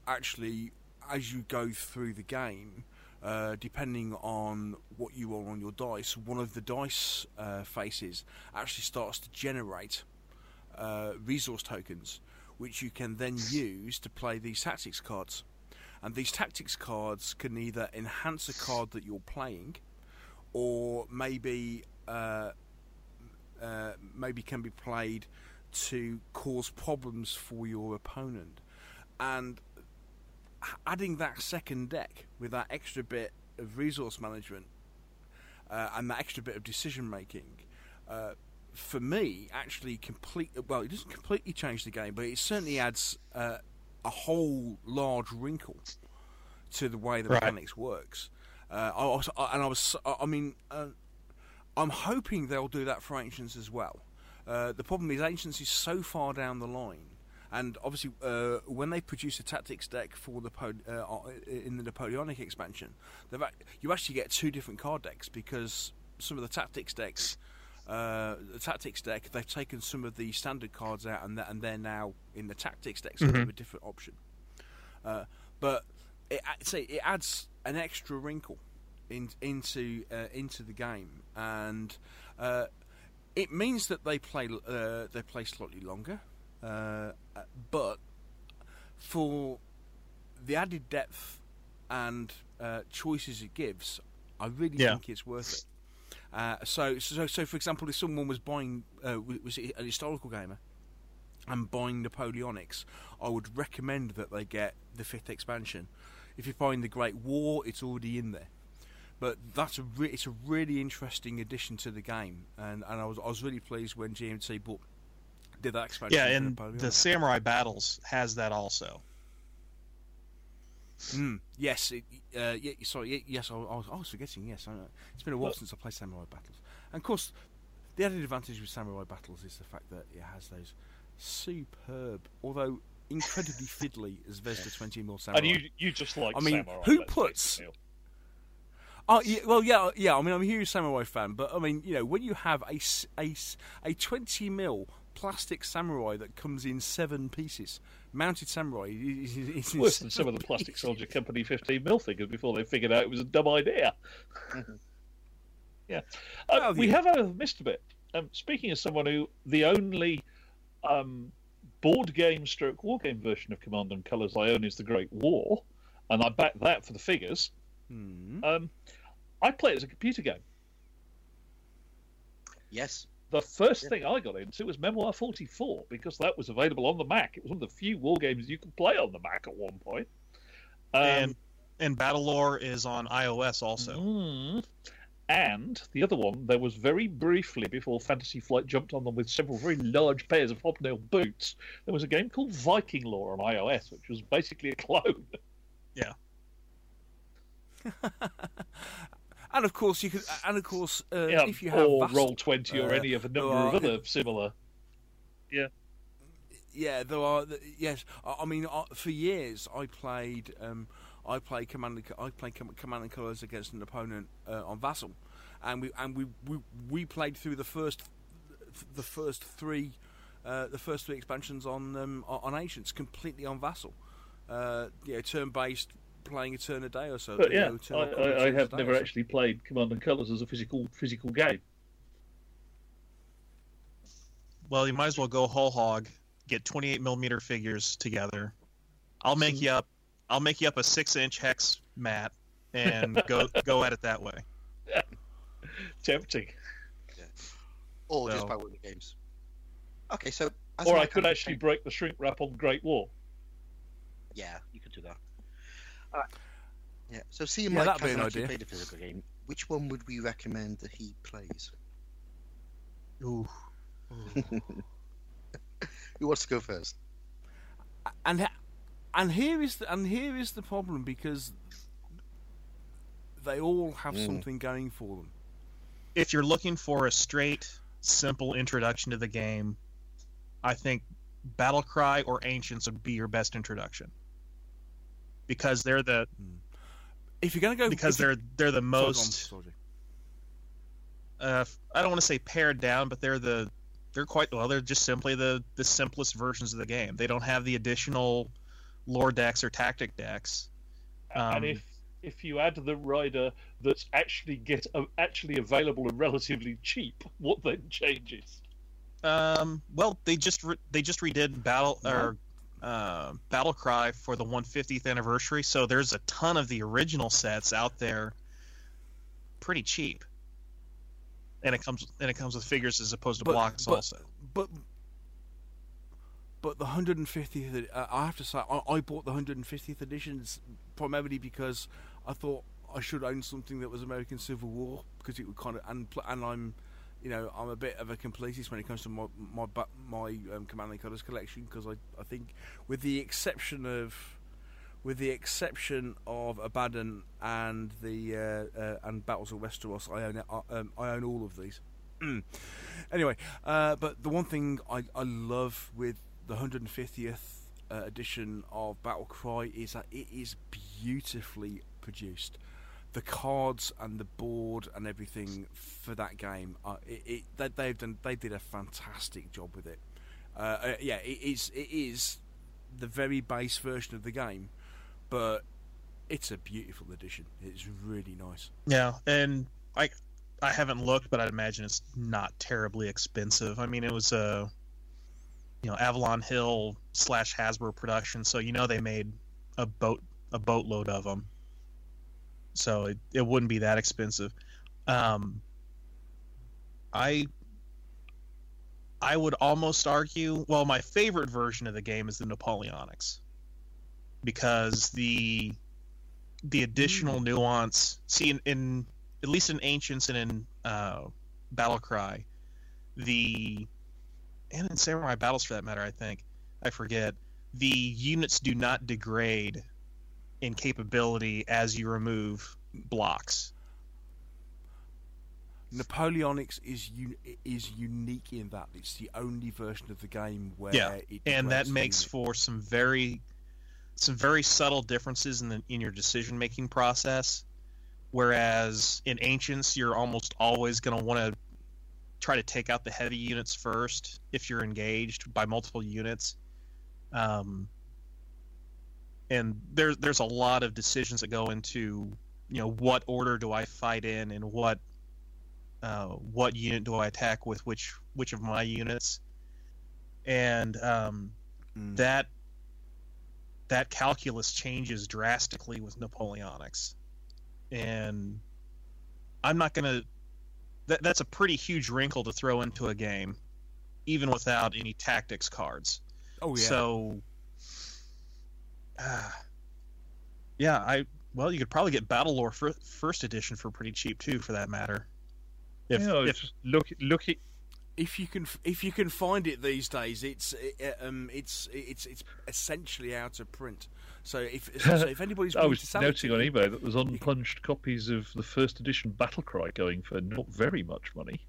actually, as you go through the game, uh, depending on what you roll on your dice, one of the dice uh, faces actually starts to generate uh, resource tokens, which you can then use to play these tactics cards. And these tactics cards can either enhance a card that you're playing, or maybe uh, uh, maybe can be played to cause problems for your opponent. And adding that second deck with that extra bit of resource management uh, and that extra bit of decision making, uh, for me, actually complete. Well, it doesn't completely change the game, but it certainly adds uh, a whole large wrinkle to the way the Right. mechanics works. Uh, I was, I- and I was, I mean, uh, I'm hoping they'll do that for Ancients as well. Uh, the problem is Ancients is so far down the line, and obviously uh, when they produce a tactics deck for the po- uh, in the Napoleonic expansion, you actually get two different card decks because some of the tactics decks, uh, the tactics deck, they've taken some of the standard cards out and, th- and they're now in the tactics deck, so they have a different option. Uh, but it, say it adds an extra wrinkle in, into uh, into the game, and uh, it means that they play uh, they play slightly longer, uh, uh, but for the added depth and uh, choices it gives, I really Yeah. think it's worth it. Uh, so, so, so, for example, if someone was buying, uh, was an historical gamer, and buying Napoleonics, I would recommend that they get the fifth expansion. If you're buying the Great War, it's already in there. But that's a re- it's a really interesting addition to the game, and, and I was I was really pleased when GMT bought did that expansion. yeah, and the Samurai Battles has that also. Mm, yes, it, uh, yeah, sorry, yes, I, I, was, I was forgetting. Yes, I it's been a while since I played Samurai Battles, and of course, the added advantage with Samurai Battles is the fact that it has those superb, although incredibly fiddly, as Zvezda 20 mil Samurai. And you you just like I mean, samurai, who puts- Oh, yeah, well, yeah, yeah. I mean, I'm a huge samurai fan, but I mean, you know, when you have a, a, a 20 mil plastic samurai that comes in seven pieces. Mounted samurai. It's, it's Worse than some of the Plastic Soldier Company 15 mil figures before they figured out it was a dumb idea. yeah. Uh, Well, we you- have uh, missed a bit. Um, speaking as someone who the only um, board game stroke war game version of Command and Colours I own is the Great War, and I back that for the figures. Um, I play it as a computer game. Yes. The first Yeah. thing I got into was Memoir 44 because that was available on the Mac. It was one of the few war games you could play on the Mac at one point. Um, and and BattleLore is on iOS also. Mm. And the other one, there was very briefly before Fantasy Flight jumped on them with several very large pairs of hobnail boots. There was a game called Viking Lore on iOS, which was basically a clone. And of course you could. And of course, uh, Yeah, if you have or Vassal- Roll Twenty, or uh, any of a number uh, of other similar. Yeah, Yeah, there are. Yes, I, I mean, uh, for years I played. Um, I played command. and I played command and colors against an opponent uh, on Vassal, and we and we, we we played through the first the first three uh, the first three expansions on um, on on Ancients completely on Vassal. Uh, you know, turn based, playing a turn a day or so. But yeah, know, I, turn a couple of I, I have never actually played Command and Colors as a physical physical game. Well, you might as well go whole hog, get 28 millimeter figures together. I'll make you up. I'll make you up a six inch hex mat and go go at it that way. Tempting. Or just So- by winning games. Okay, so. as Or I could actually break the shrink wrap on Great War. Yeah, you could do that. Alright. Yeah, so seeing Yeah, Mike that'd be hasn't an actually idea. played a physical game, which one would we recommend that he plays? Ooh. Who wants to go first? and and here is the, and here is the problem because they all have Mm. something going for them. If you're looking for a straight, simple introduction to the game, I think Battlecry or Ancients would be your best introduction because they're the If you're going to go because they're they're the Sorry, most sorry. uh, I don't want to say pared down, but they're the they're quite well. They're just simply the the simplest versions of the game. They don't have the additional lore decks or tactic decks. Um, and if if you add the rider that's actually get uh, actually available and relatively cheap, what then changes? Um, well, they just re- they just redid battle or uh, battle cry for the 150th anniversary, so there's a ton of the original sets out there, pretty cheap. And it comes and it comes with figures as opposed to But- blocks but- also. But but the 150th, uh, I have to say, I, I bought the 150th editions primarily because I thought I should own something that was American Civil War because it would kind of and and I'm. You know, I'm a bit of a completist when it comes to my my my um, Command and Colors collection because I, I think, with the exception of, with the exception of Abaddon and the uh, uh, and Battles of Westeros, I own I, um, I own all of these. anyway, uh, but the one thing I, I love with the 150th uh, edition of Battle Cry is that it is beautifully produced. The cards and the board and everything for that game, uh, it, it they, they've done they did a fantastic job with it. Uh, uh, yeah, it is it is the very base version of the game, but it's a beautiful edition. It's really nice. Yeah, and I I haven't looked, but I'd imagine it's not terribly expensive. I mean, it was a you know Avalon Hill slash Hasbro production, so you know they made a boat a boatload of them, so it, it wouldn't be that expensive. Um, I I would almost argue. Well, my favorite version of the game is the Napoleonics because the the additional nuance. See, in, in at least in Ancients and in uh, Battlecry, the and in Samurai Battles for that matter, I think I forget the units do not degrade in capability as you remove blocks. Napoleonics is un- is unique in that it's the only version of the game where Yeah, it and that makes unit. for some very some very subtle differences in the in your decision making process whereas in ancients you're almost always going to want to try to take out the heavy units first if you're engaged by multiple units. Um, and there's there's a lot of decisions that go into you know what order do I fight in and what uh, what unit do I attack with which which of my units, and um, Mm. that that calculus changes drastically with Napoleonics, and I'm not gonna. That, that's a pretty huge wrinkle to throw into a game, even without any tactics cards. Oh yeah. So, uh, yeah, I well, you could probably get BattleLore fir- first edition for pretty cheap too, for that matter. If, you know, if it's look look at if you can if you can find it these days, it's it, um it's it's it's essentially out of print. So if so if anybody's I was to sell noting to on eBay that there's unpunched copies of the first edition Battlecry going for not very much money,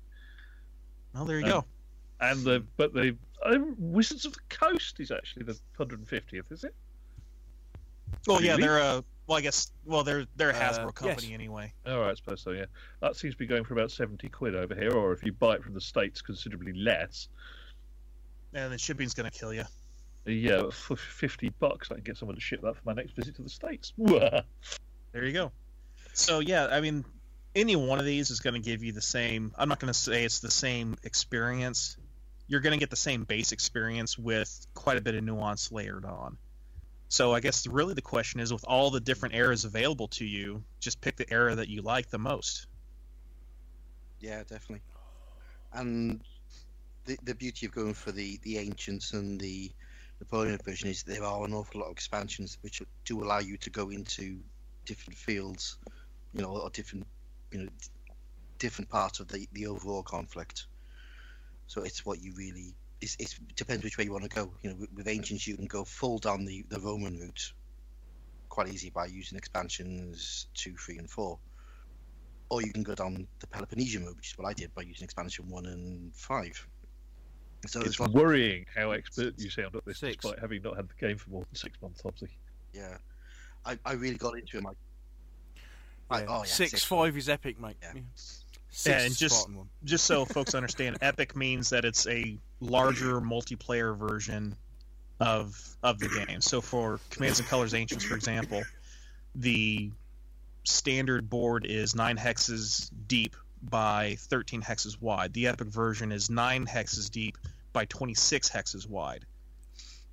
well, there you Um, go. and the but the uh, Wizards of the Coast is actually the 150th, is it? Well, yeah, they're a well, I guess well, they're they're a Uh, Hasbro company yes. anyway. All right, I suppose so. Yeah, that seems to be going for about 70 quid over here, or if you buy it from the states, considerably less. And the shipping's gonna kill you. Yeah, for 50 bucks, I can get someone to ship that for my next visit to the states. There you go. So yeah, I mean, any one of these is going to give you the same. I'm not going to say it's the same experience. You're going to get the same base experience with quite a bit of nuance layered on. So I guess really the question is, with all the different eras available to you, just pick the era that you like the most. Yeah, definitely. And the the beauty of going for the the ancients and the Napoleon version is there are an awful lot of expansions which do allow you to go into different fields, you know, or different you know different parts of the the overall conflict. So it's what you really it's, it's it depends which way you want to go. You know, with, with ancients you can go full down the the Roman route, quite easy by using expansions two, three, and four or you can go down the Peloponnesian route, which is what I did by using expansion one and five. So it's there's lot, worrying how expert you sound at this, Six. despite having not had the game for more than six months, obviously. yeah, I, I really got into it. Like, I- Yeah. oh, yeah, six, six, five is epic, mate. Yeah. Six Yeah, and just- one. Just so folks understand, Epic means that it's a larger multiplayer version of of the game. So for Commands and Colors Ancients, for example, the standard board is nine hexes deep by 13 hexes wide. The Epic version is nine hexes deep by 26 hexes wide.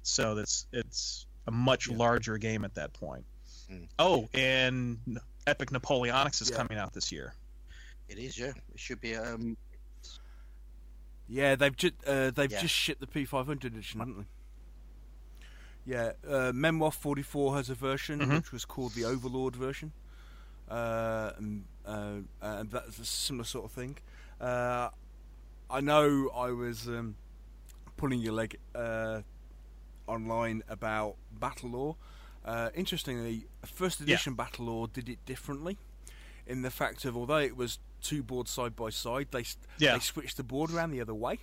So that's it's a much Yeah. larger game at that point. Mm. Oh, and Epic Napoleonics is Yeah. coming out this year. it is, yeah. It should be. Um, Yeah, they've just uh, they've Yeah. just shipped the P500 edition, haven't they? Yeah, uh, Memoir 44 has a version Mhm. which was called the Overlord version, uh, and, uh, and that's a similar sort of thing. Uh, I know I was um, pulling your leg uh, online about BattleLore. Uh, interestingly, first Yeah. edition BattleLore did it differently, in the fact of although it was two boards side by side, they Yeah. they switched the board around the other way.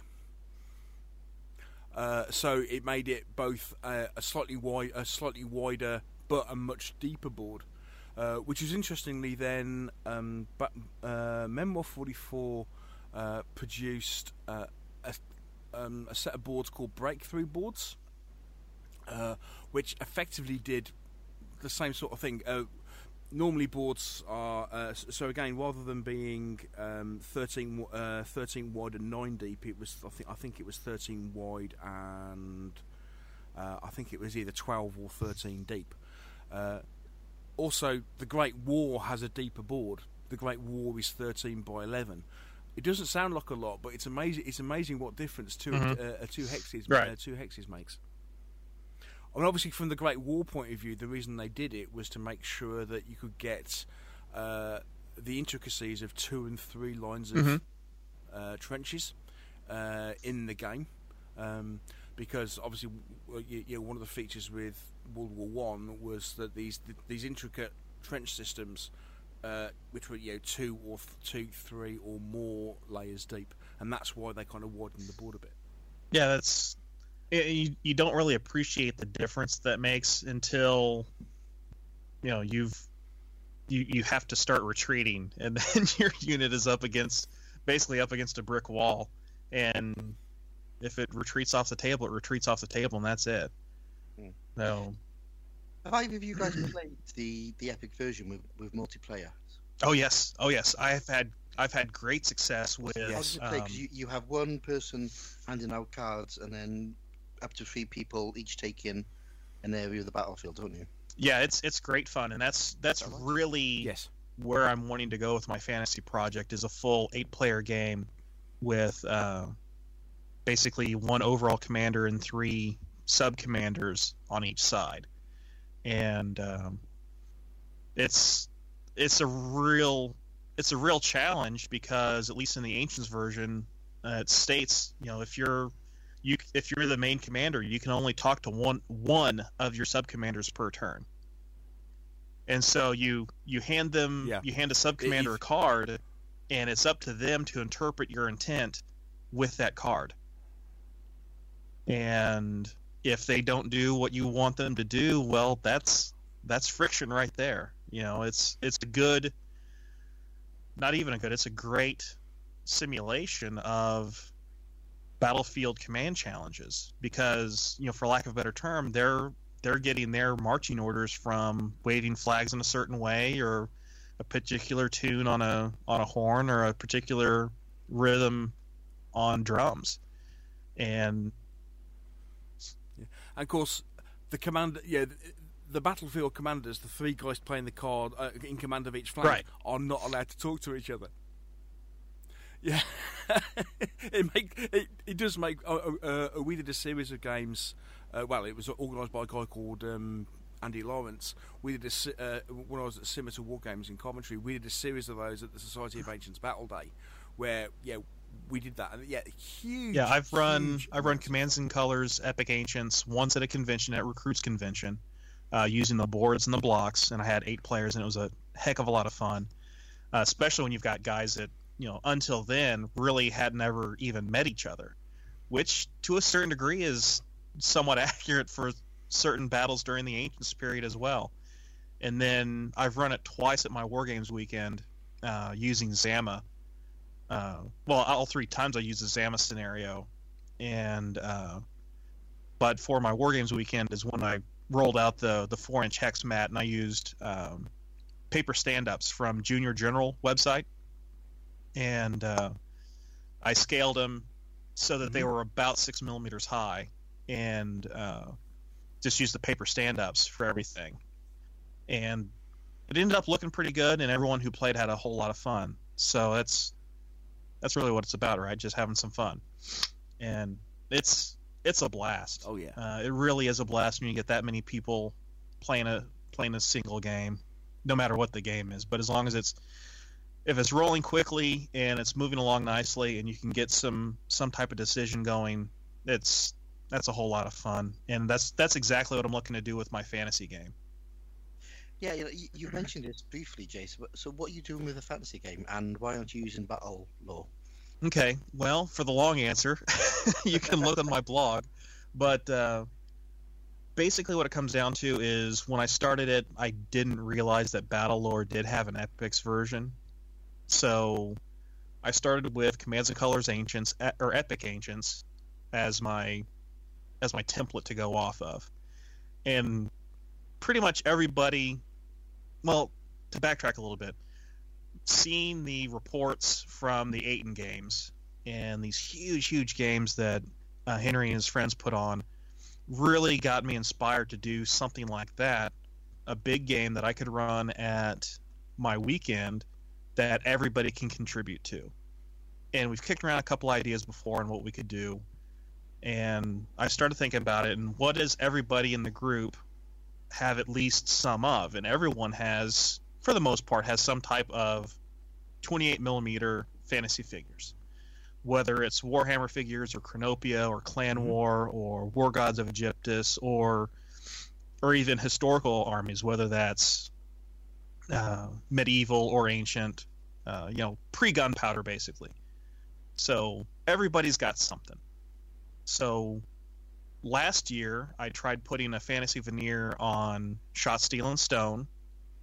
Uh, so it made it both uh, a slightly wide, a slightly wider, but a much deeper board, uh, which is interestingly then. Um, but uh, Memoir Forty Four uh, produced uh, a, um, a set of boards called Breakthrough boards, uh, which effectively did the same sort of thing. Normally boards are uh, so again rather than being um, 13, uh, 13 wide and 9 deep it was I think I think it was 13 wide and uh, I think it was either 12 or 13 deep uh, also the Great War has a deeper board the Great War is 13 by 11 it doesn't sound like a lot but it's amazing it's amazing what difference two Mhm. uh, uh, two hexes Right. uh, two hexes makes I mean, obviously, from the Great War point of view, the reason they did it was to make sure that you could get uh, the intricacies of two and three lines of Mhm. uh, trenches uh, in the game. Um, because obviously, you, you know, one of the features with World War One was that these th- these intricate trench systems, uh, which were you know two or th- two, three or more layers deep, and that's why they kind of widened the board a bit. Yeah, that's y- you, you don't really appreciate the difference that makes until you know you've you you have to start retreating and then your unit is up against basically up against a brick wall, and if it retreats off the table, it retreats off the table, and that's it. Hmm. So, Have either of you guys played the the epic version with with multiplayer? oh yes, oh yes, I've had I've had great success with. How does it play? 'Cause um, you, you have one person handing out cards, and then up to three people each taking an area of the battlefield, don't you? yeah, it's it's great fun, and that's that's really Yes. where I'm wanting to go with my fantasy project is a full eight player game with uh, basically one overall commander and three sub commanders on each side, and um, it's it's a real it's a real challenge because at least in the ancients version uh, it states you know if you're you if you're the main commander you can only talk to one one of your sub commanders per turn. And so you you hand them Yeah. you hand a sub commander a card and it's up to them to interpret your intent with that card. And if they don't do what you want them to do well that's that's friction right there. You know it's it's a good not even a good it's a great simulation of battlefield command challenges because you know for lack of a better term they're they're getting their marching orders from waving flags in a certain way or a particular tune on a on a horn or a particular rhythm on drums and And of course, the commander, yeah, the, the battlefield commanders, the three guys playing the card uh, in command of each flag Right. are not allowed to talk to each other. Yeah, it make it, it does make. Uh, uh, we did a series of games. Uh, well, it was organised by a guy called um, Andy Lawrence. We did a uh, when I was at Scimitar War Games in Coventry. We did a series of those at the Society of Ancients Battle Day, where yeah we did that. And yeah, huge. Yeah, I've run I've run. Commands and Colors Epic Ancients once at a convention at Recruits Convention, uh, using the boards and the blocks, and I had eight players, and it was a heck of a lot of fun. Uh, especially when you've got guys that you know until then really had never even met each other, which to a certain degree is somewhat accurate for certain battles during the Ancients period as well. And then I've run it twice at my War Games weekend uh, using Zama. Uh, well, all three times I used the Zama scenario, and uh, but for my War Games weekend is when I rolled out the the four inch hex mat and I used um, paper stand ups from Junior General website, and uh, I scaled them so that they were about six millimeters high, and uh, just used the paper stand ups for everything, and it ended up looking pretty good, and everyone who played had a whole lot of fun. So that's that's really what it's about, right? Just having some fun, and it's it's a blast. Oh yeah. Uh, it really is a blast when you get that many people playing a playing a single game, no matter what the game is. But as long as it's if it's rolling quickly and it's moving along nicely, and you can get some some type of decision going, it's that's a whole lot of fun, and that's that's exactly what I'm looking to do with my fantasy game. Yeah, you, know, you, you mentioned this briefly, Jace. So, what are you doing with a fantasy game, and why aren't you using Battle Law? Okay, well, for the long answer, you can look on my blog. But uh, basically, what it comes down to is when I started it, I didn't realize that BattleLore did have an Epics version. So I started with Commands and Colors Ancients or Epic Ancients as my as my template to go off of, and pretty much everybody. Well, to backtrack a little bit, seeing the reports from the Aiton games and these huge, huge games that uh, Henry and his friends put on really got me inspired to do something like that. A big game that I could run at my weekend that everybody can contribute to. And we've kicked around a couple ideas before on what we could do. And I started thinking about it and what does everybody in the group have at least some of? And everyone has, for the most part, has some type of 28 millimeter fantasy figures, whether it's Warhammer figures or Chronopia or Clan mm-hmm. War or War Gods of Aegyptus or or even historical armies, whether that's uh, medieval or ancient, uh, you know, pre gunpowder basically. So everybody's got something. So last year I tried putting a fantasy veneer on Shot Steel and Stone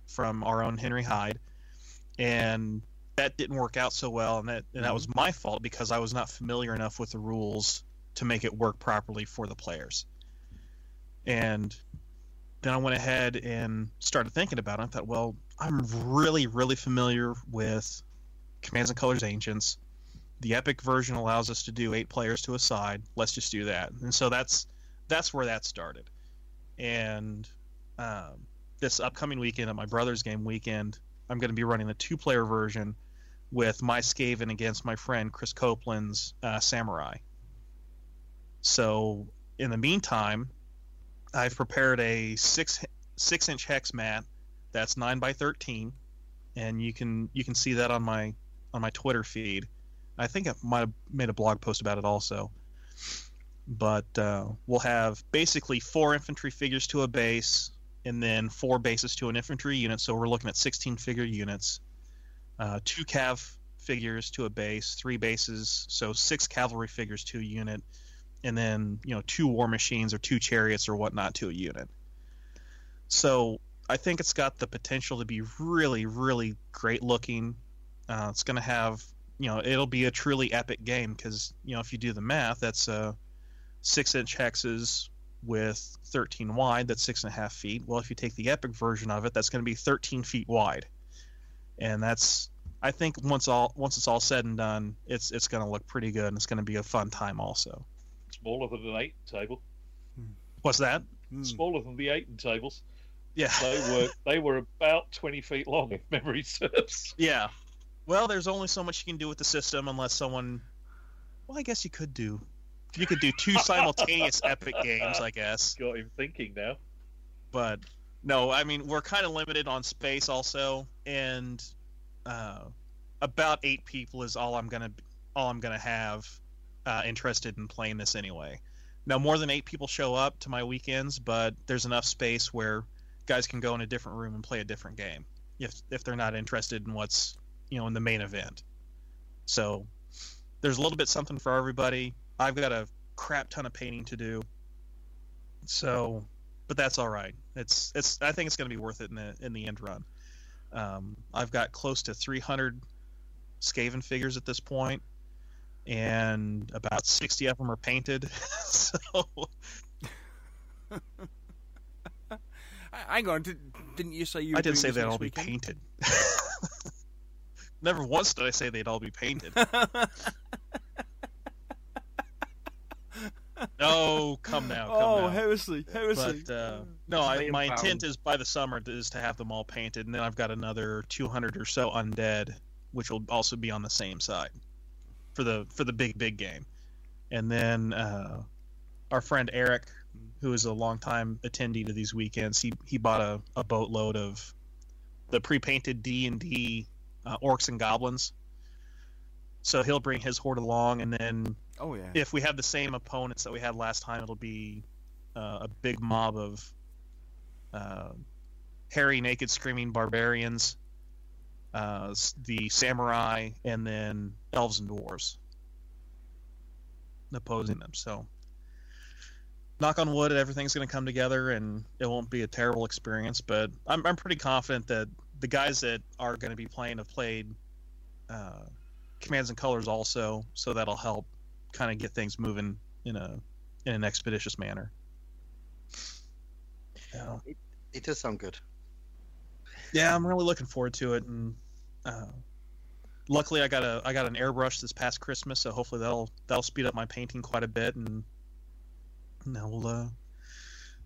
from our own Henry Hyde, and that didn't work out so well, and that and that was my fault because I was not familiar enough with the rules to make it work properly for the players. And then I went ahead and started thinking about it. I thought, well, I'm really, really familiar with Commands and Colors Ancients. The Epic version allows us to do eight players to a side. Let's just do that. And so that's that's where that started. And um, this upcoming weekend at my brother's game weekend, I'm going to be running the two-player version with my Skaven against my friend Chris Copeland's uh, Samurai. So in the meantime, I've prepared a six six inch hex mat that's nine by thirteen, and you can you can see that on my on my Twitter feed. I think I might have made a blog post about it also. But uh, we'll have basically four infantry figures to a base, and then four bases to an infantry unit. So we're looking at 16 figure units. Uh, two cav figures to a base, three bases, so six cavalry figures to a unit, and then you know two war machines or two chariots or whatnot to a unit. So I think it's got the potential to be really, really great looking. Uh, it's going to have you know it'll be a truly epic game because you know if you do the math, that's uh, six inch hexes with 13 wide. That's six and a half feet. Well, if you take the epic version of it, that's going to be 13 feet wide, and that's I think once all once it's all said and done, it's it's going to look pretty good and it's going to be a fun time also. Smaller than an eight table. What's that? Hmm. Smaller than the eight tables. Yeah. They were they were about twenty feet long, if memory serves. Yeah. Well, there's only so much you can do with the system unless someone. Well, I guess you could do. You could do two simultaneous epic games, I guess. Got him thinking now. But no, I mean we're kind of limited on space also, and uh, about eight people is all I'm gonna all I'm gonna have uh, interested in playing this anyway. Now more than eight people show up to my weekends, but there's enough space where guys can go in a different room and play a different game if if they're not interested in what's you know in the main event. So there's a little bit something for everybody. I've got a crap ton of painting to do. So, but that's all right. It's it's I think it's going to be worth it in the in the end run. Um, I've got close to 300 Skaven figures at this point, and about 60 of them are painted. so Hang on, did, didn't you say you? I didn't say they'd next all be painted. Never once did I say they'd all be painted. oh, come now, come oh, now. heresy, heresy. But uh, no, I, my pound. intent is by the summer is to have them all painted, and then I've got another 200 or so undead, which will also be on the same side for the for the big big game. And then uh, our friend Eric, who is a longtime attendee to these weekends, he he bought a, a boatload of the pre-painted D and D uh, orcs and goblins. So he'll bring his horde along, and then oh yeah. if we have the same opponents that we had last time, it'll be uh, a big mob of uh, hairy, naked, screaming barbarians, uh, the samurai, and then elves and dwarves opposing them. So, knock on wood, everything's going to come together, and it won't be a terrible experience. But I'm, I'm pretty confident that the guys that are going to be playing have played uh, commands and colors also, so that'll help kind of get things moving in a in an expeditious manner. Yeah, It does sound good. yeah, I'm really looking forward to it, and uh, luckily I got a I got an airbrush this past Christmas, so hopefully that'll that'll speed up my painting quite a bit, and now we'll uh,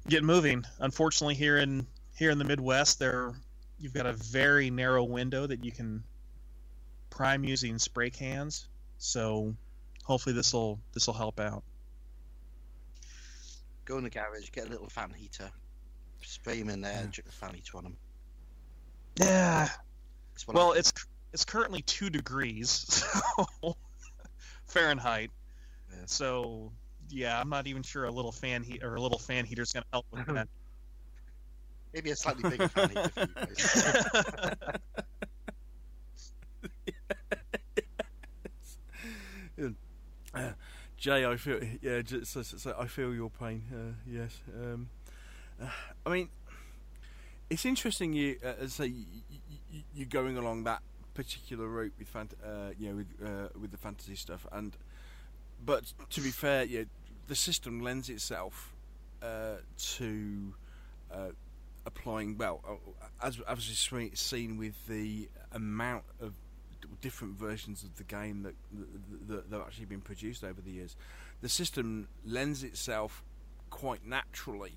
get moving. Unfortunately, here in here in the Midwest, there you've got a very narrow window that you can prime using spray cans, so hopefully this will this will help out. Go in the garage, get a little fan heater, spray him in there, and chuck the fan heater on him. Yeah, Well, I- it's it's currently two degrees so Fahrenheit. Yeah. So yeah, I'm not even sure a little fan heat or a little fan heater is going to help with that. maybe a slightly bigger fan heater for you guys. Jay, I feel yeah. Just, so, so, so I feel your pain. Uh, yes. Um, uh, I mean, it's interesting. You uh, as I say you, you, you're going along that particular route with fant- uh, you know with uh, with the fantasy stuff, and but to be fair, yeah, the system lends itself uh, to uh, applying well uh, as as we've seen with the amount of different versions of the game that that, that have actually been produced over the years. The system lends itself quite naturally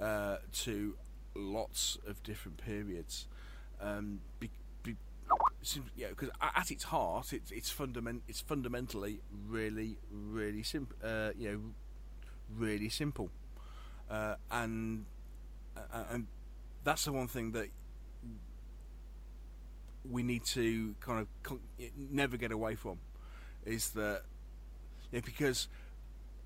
uh, to lots of different periods. Um, yeah, because at its heart, it's it's fundament it's fundamentally really really simple. Uh, you know, really simple, uh, and uh, and that's the one thing that we need to kind of never get away from is that yeah, because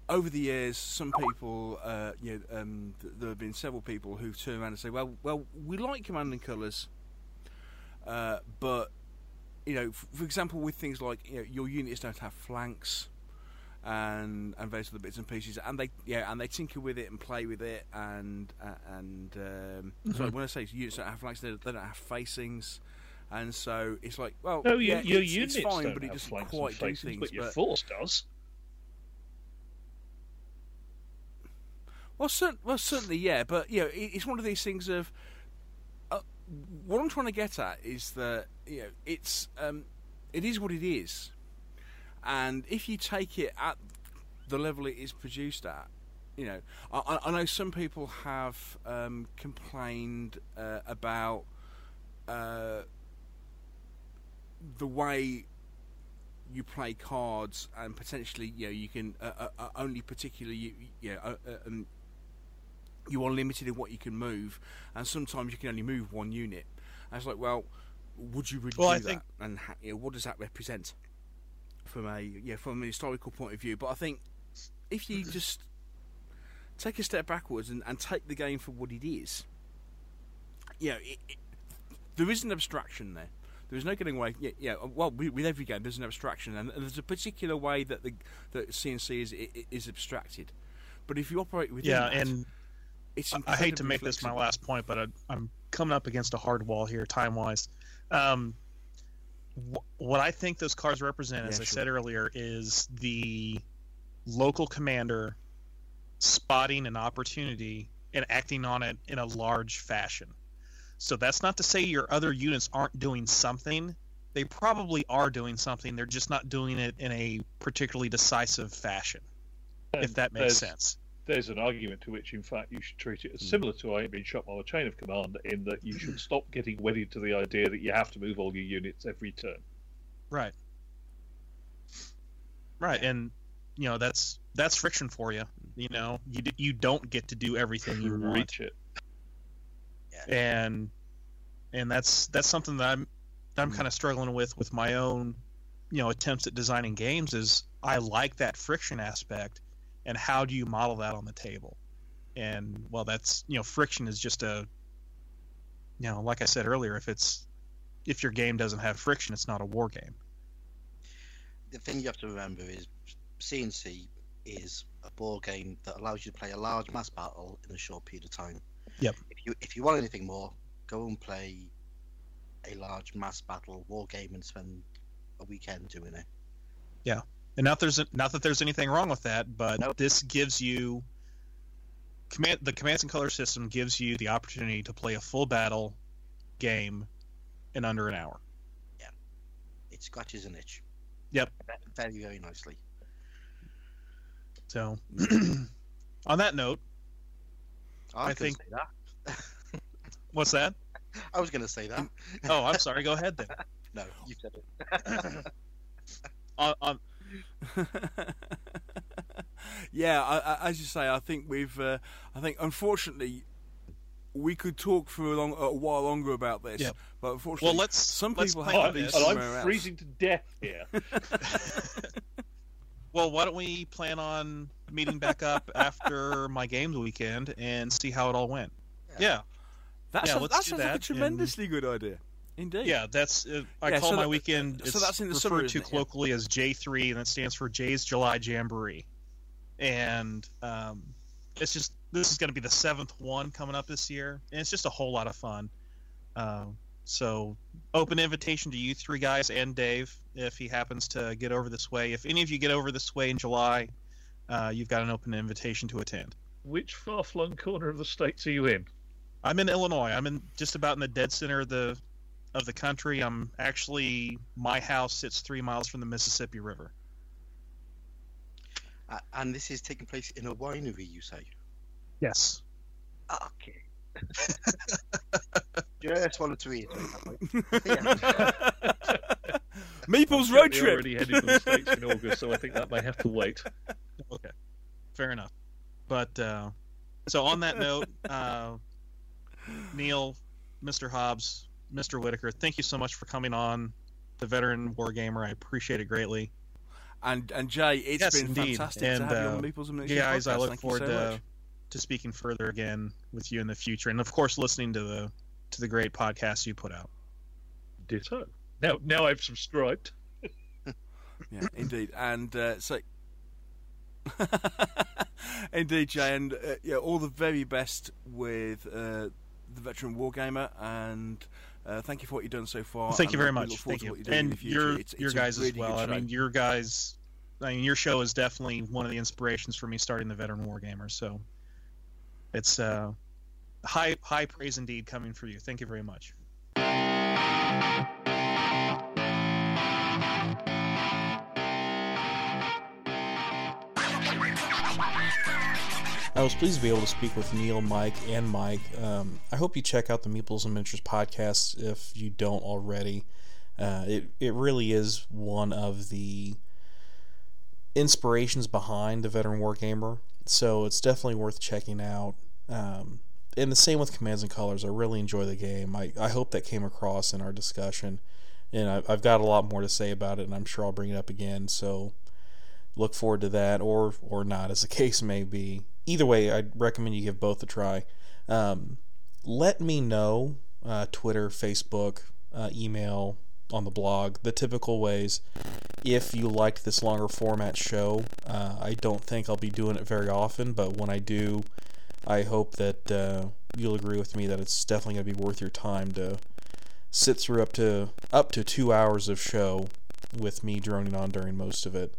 over the years, some people, uh, you know, um, th- there have been several people who've turned around and say, "Well, well, we like Command and Colours, uh, but you know, for example, with things like you know, your units don't have flanks." And and various other bits and pieces, and they yeah, and they tinker with it and play with it, and uh, and um, so Mhm. when I say units don't have flanks, they, they don't have facings, and so it's like well, No, yeah, your, it's, units it's fine, don't but it doesn't flanks and do facings, things. but your but- force does. Well, cer- well, certainly, yeah, but you know, it, it's one of these things of. What I'm trying to get at is that you know, it's um, it is what it is, and if you take it at the level it is produced at, you know, I, I- know some people have um, complained uh, about uh, the way you play cards and potentially you know you can uh, uh, uh, only particularly you, you know, uh, um, you are limited in what you can move and sometimes you can only move one unit and it's like well would you really Well, do I that think- and ha- you know, what does that represent from a yeah from a historical point of view but I think if you just take a step backwards and, and take the game for what it is you know it, it, there is an abstraction there there's no getting away. Yeah, yeah. Well, with with every game, there's an abstraction, and there's a particular way that the that CNC is is abstracted. But if you operate within Yeah, that, and it's I- I hate to incredibly make this my last point, but I, I'm coming up against a hard wall here, time wise. Um, wh- what I think those cards represent, as Yeah, I said earlier, is the local commander spotting an opportunity and acting on it in a large fashion. So that's not to say your other units aren't doing something. They probably are doing something. They're just not doing it in a particularly decisive fashion, if that makes sense. There's an argument to which, in fact, you should treat it as Hmm. similar to I being shot by a chain of command, in that you should stop getting wedded to the idea that you have to move all your units every turn. Right. Right, and you know that's that's friction for you. You know, you you don't get to do everything you want, Reach it. and and that's that's something that I'm that I'm Mm. kind of struggling with with my own, you know, attempts at designing games. Is I like that friction aspect, and how do you model that on the table? And well, that's you know, friction is just a, you know, like I said earlier, if it's if your game doesn't have friction, it's not a war game. the thing you have to remember is CNC is a board game that allows you to play a large mass battle in a short period of time. Yep. If you if you want anything more, go and play a large mass battle war game and spend a weekend doing it. And not there's not that there's anything wrong with that, but Nope. this gives you command the commands and color system gives you the opportunity to play a full battle game in under an hour. Yeah, it scratches an itch. Yep. Very very nicely. So on that note, I, I think- that. what's that? I was going to say that. Oh, I'm sorry. Go ahead then. No, you said it. On, on, yeah, I, I, as you say, I think we've. Uh, I think unfortunately, we could talk for a, long, a while longer about this. Yep. But unfortunately, well, let's some let's people plan have to be and I'm else. freezing to death here. well, why don't we plan on meeting back up after my games weekend and see how it all went? Yeah, That's Yeah, a, let's that like a that, and- tremendously good idea. Indeed. yeah. That's uh, I Yeah, call so my that- weekend. so It's that's in the referred summer, to isn't? Yeah. colloquially as J3, and that stands for Jay's July Jamboree. And um, it's just this is going to be the seventh one coming up this year, and it's just a whole lot of fun. Um, So, open invitation to you three guys and Dave if he happens to get over this way. If any of you get over this way in July, uh, you've got an open invitation to attend. Which far-flung corner of the states are you in? I'm in Illinois. I'm in just about in the dead center of the of the country. I'm actually my house sits three miles from the Mississippi River. Uh, and this is taking place in a winery, you say? Yes. Okay. Just wanted to reiterate that point. Meeple's I'm road certainly trip. Already headed to the states in August, so I think that may have to wait. Okay. Fair enough. But uh, so on that note, uh, Neil, Mr. Hobbs, Mr. Whitaker, thank you so much for coming on the Veteran Wargamer. I appreciate it greatly. And and Jay, it's Yes, been indeed. fantastic And, to have you uh, on Meeple's and Miniatures guys, I look Thank forward so to much. to speaking further again with you in the future, and of course, listening to the to the great podcast you put out. Ditto. Now, now I've subscribed. Yeah, indeed. And uh, so, indeed, Jay, and uh, yeah, all the very best with uh, the veteran wargamer, and uh, thank you for what you've done so far. Thank you very much. Thank you, doing and your It's- your it's guys really as well. I mean, your guys. I mean, your show is definitely one of the inspirations for me starting the Veteran Wargamer. So, it's uh, high high praise indeed coming for you. Thank you very much. I was pleased to be able to speak with Neil, Mike, and Mike. Um, I hope you check out the Meeples and Miniatures podcast if you don't already. Uh, it it really is one of the inspirations behind the Veteran Wargamer, so it's definitely worth checking out. Um, and the same with Commands and Colors. I really enjoy the game. I, I hope that came across in our discussion, and I, I've got a lot more to say about it, and I'm sure I'll bring it up again. So look forward to that or or not as the case may be either way i'd recommend you give both a try. Um, let me know uh, twitter facebook uh, email on the blog the typical ways. If you liked this longer format show uh, i don't think i'll be doing it very often but when i do i hope that uh, you'll agree with me that it's definitely going to be worth your time to sit through up to up to two hours of show with me droning on during most of it.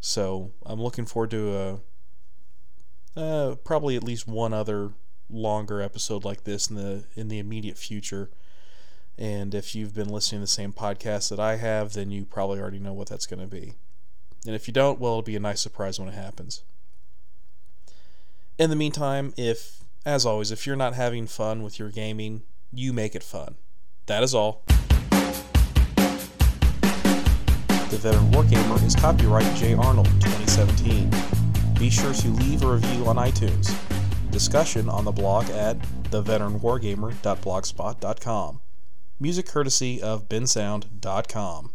So I'm looking forward to uh, uh, probably at least one other longer episode like this in the in the immediate future. And if you've been listening to the same podcast that I have, then you probably already know what that's going to be. And if you don't, well, it'll be a nice surprise when it happens. In the meantime, if, as always, if you're not having fun with your gaming, you make it fun. That is all. The Veteran Wargamer is copyright J. Arnold 2017. Be sure to leave a review on iTunes. Discussion on the blog at theveteranwargamer.blogspot.com. Music courtesy of bensound.com.